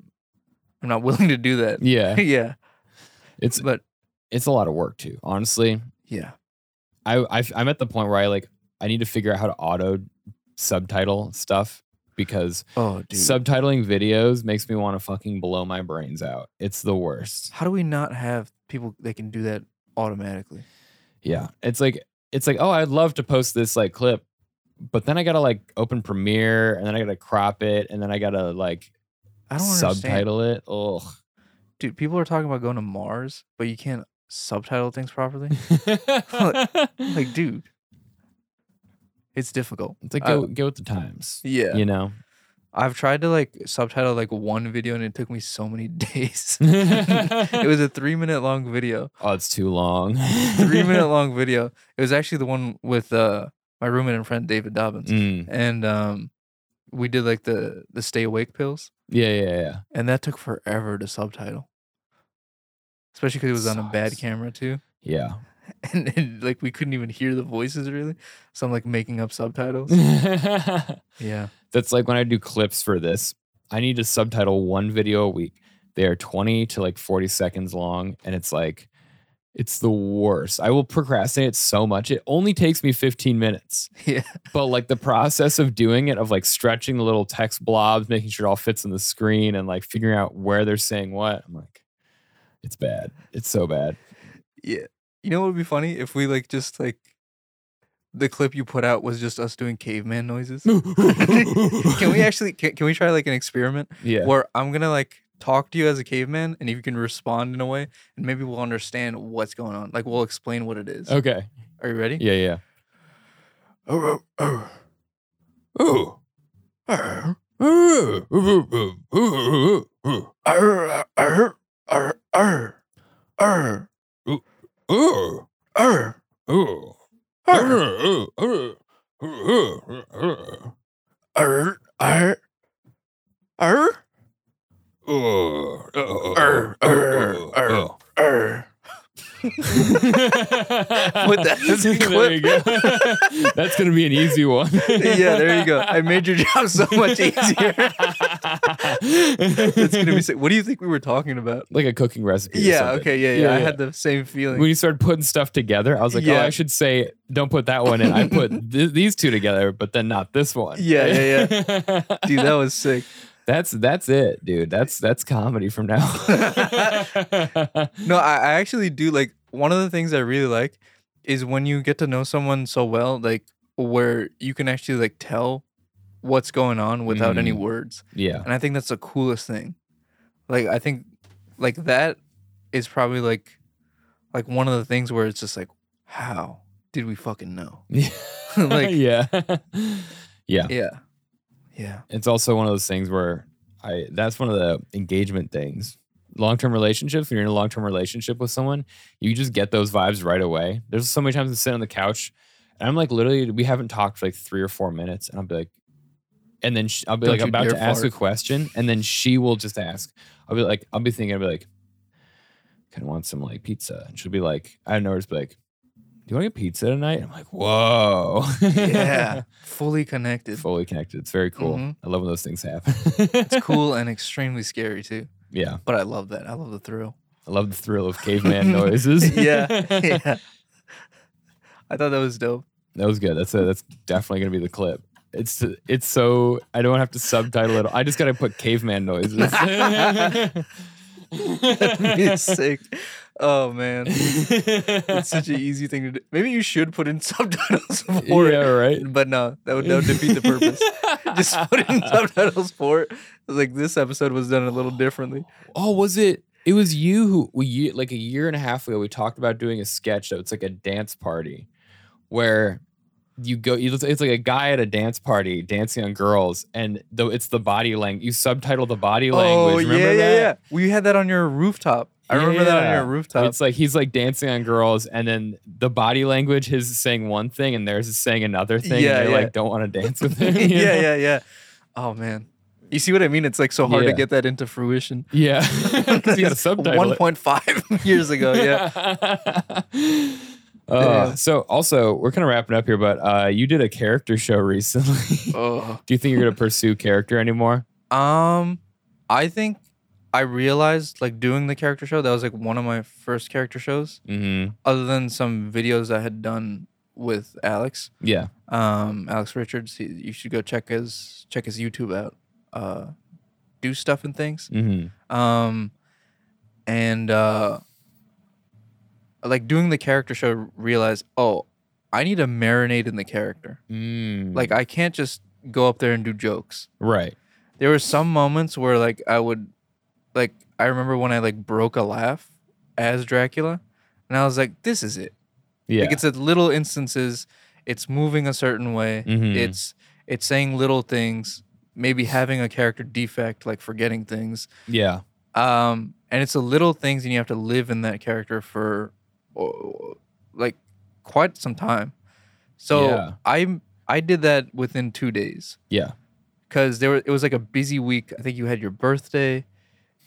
I'm not willing to do that. Yeah. yeah. It's But it's a lot of work too. Honestly, yeah. I, I I'm at the point where I like I need to figure out how to auto subtitle stuff because Oh dude. subtitling videos makes me want to fucking blow my brains out. It's the worst. How do we not have people that can do that automatically? Yeah. It's like it's like, oh, I'd love to post this like clip, but then I gotta like open Premiere and then I gotta crop it and then I gotta like I don't understand. subtitle it. Ugh. Dude, people are talking about going to Mars, but you can't subtitle things properly. like, dude. It's difficult. it's like I- go go with the times. Yeah. You know? I've tried to like subtitle like one video and it took me so many days. it was a three minute long video. oh, it's too long. Three minute long video. It was actually the one with uh my roommate and friend David Dobbins. Mm. And um we did like the the stay awake pills. Yeah, yeah, yeah. And that took forever to subtitle. Especially because it was on a bad Sucks. camera too. Yeah. And, and like we couldn't even hear the voices really. So I'm like making up subtitles. Yeah. That's like when I do clips for this, I need to subtitle one video a week. They are 20 to like 40 seconds long. And it's like, it's the worst. I will procrastinate so much. It only takes me 15 minutes. Yeah. But like the process of doing it, of like stretching the little text blobs, making sure it all fits in the screen and like figuring out where they're saying what, I'm like, it's bad. It's so bad. Yeah. You know what would be funny if we like just like the clip you put out was just us doing caveman noises. can we actually can, can we try like an experiment Yeah. where I'm gonna like talk to you as a caveman and if you can respond in a way and maybe we'll understand what's going on. Like we'll explain what it is. Okay. Are you ready? Yeah, yeah. Oh, oh, Oh. oh. Oh. Arr, arr, arr, Oh. Oh. Oh, oh. Put that as a go. That's gonna be an easy one. yeah, there you go. I made your job so much easier. It's gonna be sick. What do you think we were talking about? like a cooking recipe. Yeah, okay, yeah, yeah, I had the same feeling. when you started putting stuff together, I was like, oh, Yeah. I should say, don't put that one in. I put th- these two together, but then not this one. Yeah, yeah, yeah. Dude, that was sick. That's that's it, dude. That's that's comedy from now. No, I, I actually do like one of the things I really like is when you get to know someone so well, like where you can actually like tell what's going on without any Mm. words. yeah. And I think that's the coolest thing. Like I think like that is probably like like one of the things where it's just like, how did we fucking know? Like- yeah. yeah. Yeah. Yeah. It's also one of those things where I that's one of the engagement things. Long term relationships, when you're in a long term relationship with someone, you just get those vibes right away. There's so many times I sit on the couch and I'm like, literally, we haven't talked for like three or four minutes, and I'll be like, and then sh- I'll be Don't like about to ask a question, and then she will just ask. I'll be like, I'll be thinking, I'll be like, kind of want some like pizza, and she'll be like, I don't know, just be like, you want to get pizza tonight? I'm like, whoa, Yeah. Fully connected. fully connected. It's very cool. Mhm. I love when those things happen. It's cool and extremely scary too. Yeah. But I love that. I love the thrill. I love the thrill of caveman noises. yeah. Yeah. I thought that was dope. That was good. That's a, that's definitely gonna be the clip. It's it's so I don't have to subtitle it. I just gotta put caveman noises. That'd be sick. Oh man. It's such an easy thing to do. Maybe you should put in subtitles for yeah, it. right. But no, that would, that would defeat the purpose. Just put in subtitles for it. Like this episode was done a little differently. Oh, was it? It was you who we like a year and a half ago. We talked about doing a sketch that was like a dance party, where you go. It's like a guy at a dance party dancing on girls, and though it's the body language. You subtitle the body oh, language. Remember Oh, yeah, that? yeah, yeah. We had that on your rooftop. I remember that on your rooftop. It's like he's like dancing on girls, and then the body language his is saying one thing, and theirs is saying another thing. Yeah, and they yeah. like don't want to dance with him. yeah, know? yeah, yeah. Oh man. You see what I mean? It's like so hard Yeah. to get that into fruition. yeah. Because you got to subtitle One point five years ago. Yeah. Uh, Yeah. so also we're kind of wrapping up here, but uh, you did a character show recently. oh. Do you think you're gonna pursue character anymore? Um, I think I realized like doing the character show that was like one of my first character shows, Mm-hmm. other than some videos I had done with Alex. Yeah. Um, Alex Richards. He, you should go check his check his YouTube out. Uh, do stuff and things. Mm-hmm. Um, and uh, like doing the character show, realize oh, I need to marinate in the character. Mm. Like I can't just go up there and do jokes. right. there were some moments where like I would like I remember when I like broke a laugh as Dracula and I was like this is it. Yeah. Like it's at little instances it's moving a certain way. Mhm. It's it's saying little things, maybe having a character defect like forgetting things. yeah. Um and it's the little things and you have to live in that character for like quite some time. So Yeah. I I did that within 2 days Yeah. because there were, it was like a busy week. I think you had your birthday,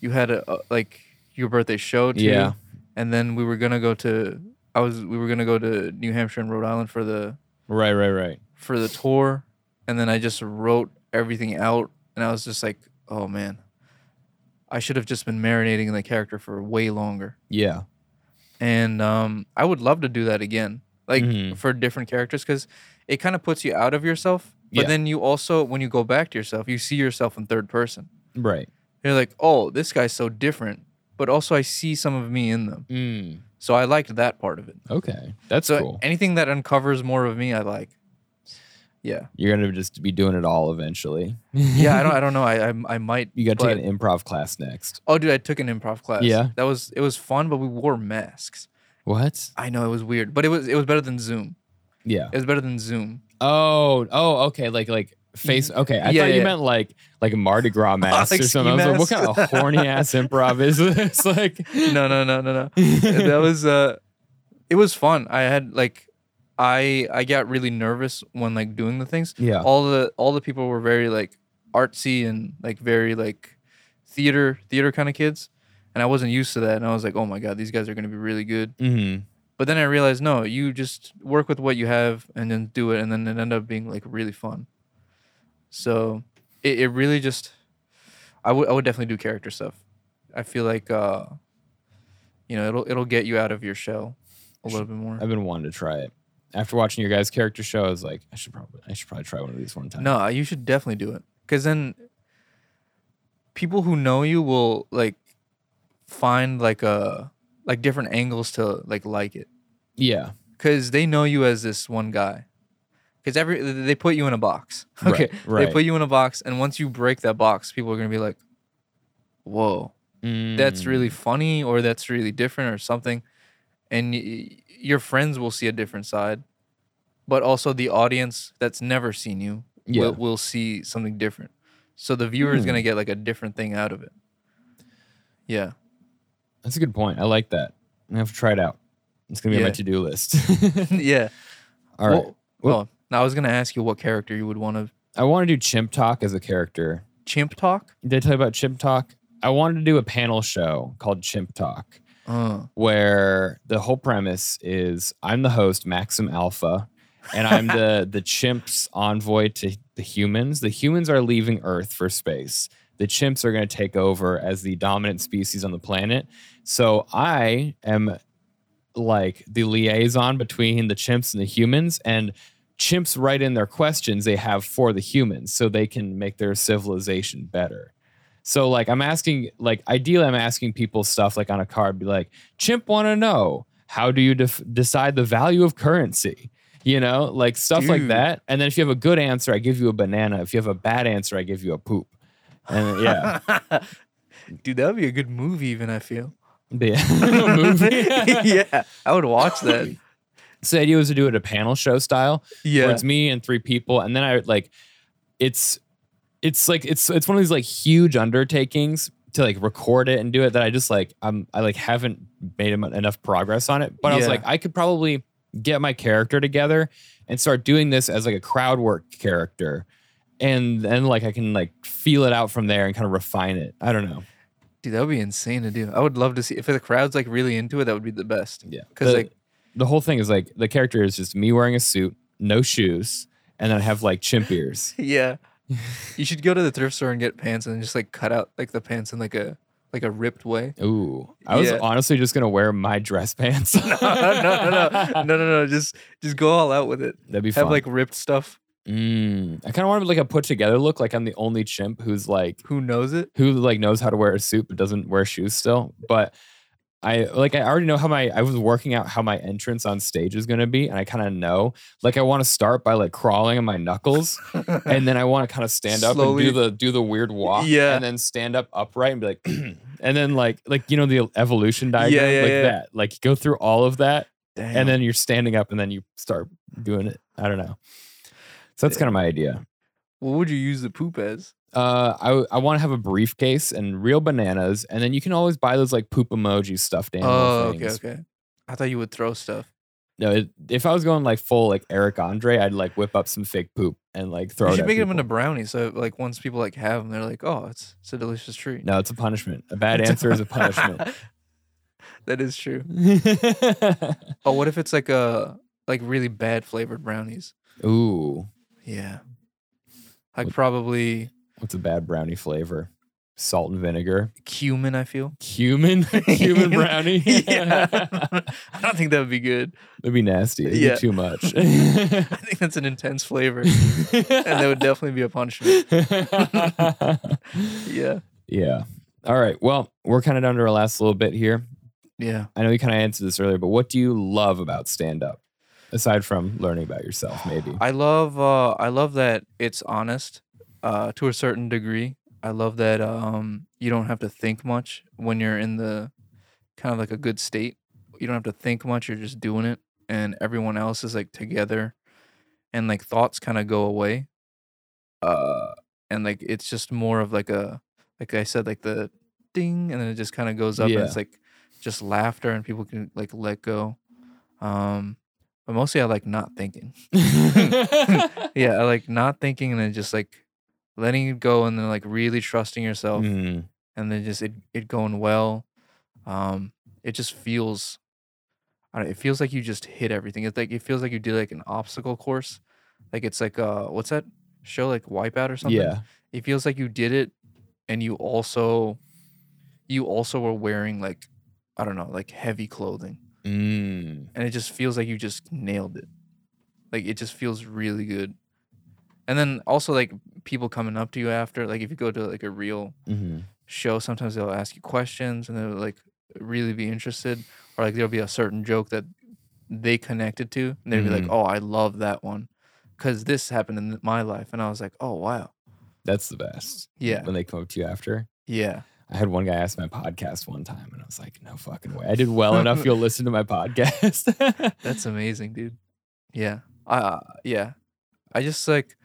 you had a, a like your birthday show too, Yeah. and then we were gonna go to I was we were gonna go to New Hampshire and Rhode Island for the Right. Right. Right. for the tour, and then I just wrote everything out, and I was just like, oh man, I should have just been marinating in the character for way longer, Yeah. and um, I would love to do that again, like Mhm. for different characters, because it kind of puts you out of yourself. But Yeah. then you also, when you go back to yourself, you see yourself in third person. Right. You're like, oh, this guy's so different, but also I see some of me in them. Mm. So I liked that part of it. Okay. That's so cool. anything that uncovers more of me, I like. Yeah, You're gonna just be doing it all eventually. yeah. I don't. I don't know. I I, I might. You got to take an improv class next. Oh, dude, I took an improv class. Yeah? that was it was fun, but we wore masks. What? I know it was weird, but it was it was better than Zoom. Yeah. It was better than Zoom. Oh. Oh. Okay. Like like face. Okay. I Yeah, thought you yeah. meant like like Mardi Gras mask like or something. I was like, what kind of horny ass improv is this? like. No, no, no, no, no. that was uh, it was fun. I had like, I I got really nervous when like doing the things. Yeah. All the all the people were very like artsy and like very like theater theater kind of kids, and I wasn't used to that. And I was like, oh my god, these guys are gonna be really good. hmm But then I realized, no, you just work with what you have and then do it, and then it ended up being like really fun. So it, it really just, I would I would definitely do character stuff. I feel like, uh, you know, it'll it'll get you out of your shell a little bit more. I've been wanting to try it. After watching your guys' character show, I was like, I should probably, I should probably try one of these one time. No, you should definitely do it, because then people who know you will like find like a like different angles to like like it. Yeah. because they know you as this one guy. Because every they put you in a box. Okay, Right. right. they put you in a box, and once you break that box, people are gonna be like, "Whoa, that's Mm. really funny," or "That's really different," or something. And y- your friends will see a different side, but also the audience that's never seen you Yeah. will, will see something different. So the viewer is Hmm. gonna get like a different thing out of it. Yeah. That's a good point. I like that. I have to try it out. It's gonna be on my to do list. yeah. All right. Well, well, now I was gonna ask you what character you would want to I want to do Chimp Talk as a character. chimp talk. Did I tell you about Chimp Talk? I wanted to do a panel show called Chimp Talk, Uh, where the whole premise is I'm the host, Maxim Alpha, and I'm the the chimps envoy to the humans. The humans are leaving Earth for space. The chimps are going to take over as the dominant species on the planet. So I am like the liaison between the chimps and the humans and chimps write in their questions they have for the humans so they can make their civilization better. So like I'm asking like ideally I'm asking people stuff like on a card be like chimp want to know how do you def- decide the value of currency? You know, like stuff like that. And then if you have a good answer, I give you a banana. If you have a bad answer, I give you a poop. And yeah, Dude, that would be a good movie, even I feel. the movie. yeah, I would watch that. So the idea was to do it a panel show style. Yeah. where it's me and three people, and then I like it's it's like it's it's one of these like huge undertakings to like record it and do it that I just like I'm I like haven't made enough progress on it. But I was like I could probably get my character together and start doing this as like a crowd work character. And then like I can like feel it out from there and kind of refine it. I don't know. Dude, that would be insane to do. I would love to see if the crowd's like really into it. That would be the best. Yeah. 'Cause, the, like- the whole thing is like the character is just me wearing a suit, no shoes, and then I have like chimp ears. Yeah, you should go to the thrift store and get pants and just like cut out like the pants in like a like a ripped way. Ooh. I was Yeah. honestly just gonna wear my dress pants. no, no, no, no, no, no, no. Just just go all out with it. That'd be Have fun. like ripped stuff. Mm, I kind of want like a put together look, like I'm the only chimp who's like Who knows it? who like knows how to wear a suit but doesn't wear shoes still. But I like I already know how my I was working out how my entrance on stage is gonna be, and I kind of know. Like I want to start by like crawling on my knuckles, and then I want to kind of stand up Slowly. and do the do the weird walk, Yeah. and then stand up upright and be like, and then like like you know the evolution diagram, yeah, like yeah. that. Like go through all of that, Damn. and then you're standing up, and then you start doing it. I don't know. So that's eh kind of my idea. what would you use the poop as? Uh, I I want to have a briefcase and real bananas, and then you can always buy those like poop emoji stuffed animal Oh, okay, things. okay. I thought you would throw stuff. No, it, if I was going like full like Eric Andre, I'd like whip up some fake poop and like throw you it. should at make them into brownies. So like once people like have them, they're like, oh, it's it's a delicious treat. No, it's a punishment. A bad answer is a punishment. that is true. Oh, what if it's like a like really bad flavored brownies? Ooh, Yeah. Like probably what's a bad brownie flavor? Salt and vinegar. cumin, I feel. Cumin, cumin brownie. yeah. I don't think that would be good. That'd be nasty. It'd Yeah. be too much. I think that's an intense flavor. and that would definitely be a punishment. Yeah. yeah. All right. Well, we're kind of down to our last little bit here. Yeah. I know you kind of answered this earlier, but what do you love about stand up? Aside from learning about yourself, maybe. I love uh I love that it's honest uh to a certain degree. I love that um you don't have to think much when you're in the kind of like a good state. You don't have to think much, you're just doing it and everyone else is like together and like thoughts kind of go away. Uh and like it's just more of like a like I said like the ding and then it just kind of goes up Yeah. and it's like just laughter and people can like let go. Um but mostly I like not thinking. Yeah, I like not thinking and then just like letting it go and then like really trusting yourself Mm, and then just it, it going well. Um, it just feels, I don't, it feels like you just hit everything. It's like it feels like you did like an obstacle course, like it's like uh, what's that show like Wipeout or something? yeah. It feels like you did it, and you also, you also were wearing like, I don't know, like heavy clothing, Mm, and it just feels like you just nailed it. Like it just feels really good. And then also like people coming up to you after, like if you go to like a real mhm. show, sometimes they'll ask you questions and they'll like really be interested, or like there'll be a certain joke that they connected to, and they'll be like, Mhm. "Oh, I love that one," because this happened in my life, and I was like, "Oh, wow, That's the best. Yeah. When they come up to you after. yeah, I had one guy ask my podcast one time, and I was like, "No fucking way! I did well enough. You'll listen to my podcast." that's amazing, dude." Yeah, uh, yeah, I just like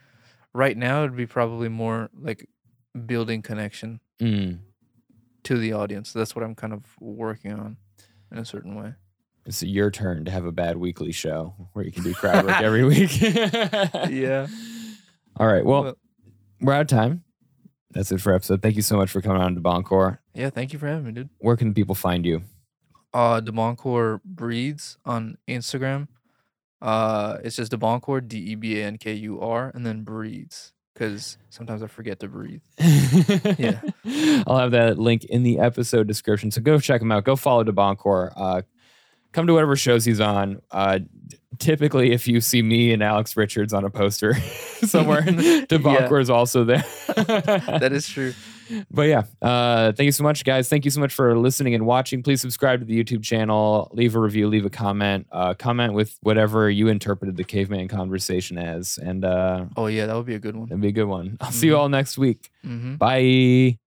right now it'd be probably more like building connection Mm. to the audience. That's what I'm kind of working on in a certain way. It's your turn to have a bad weekly show where you can do crowd work every week. Yeah. All right. Well, Well- we're out of time. That's it for episode. Thank you so much for coming on to Boncore. Yeah, thank you for having me, dude. Where can people find you? uh Debankur breeds on Instagram. Uh it's just Debankur D E B A N K U R and then breathes cuz sometimes I forget to breathe. yeah. I'll have that link in the episode description. So go check him out. Go follow Debankur. Uh, come to whatever shows he's on. Uh, typically, if you see me and Alex Richards on a poster somewhere, Debankur is also there. That is true. But yeah, uh, thank you so much, guys. Thank you so much for listening and watching. Please subscribe to the YouTube channel, leave a review, leave a comment, uh, comment with whatever you interpreted the caveman conversation as, and uh, Oh yeah, that would be a good one. that'd be a good one. I'll see you all next week. Mhm. Bye.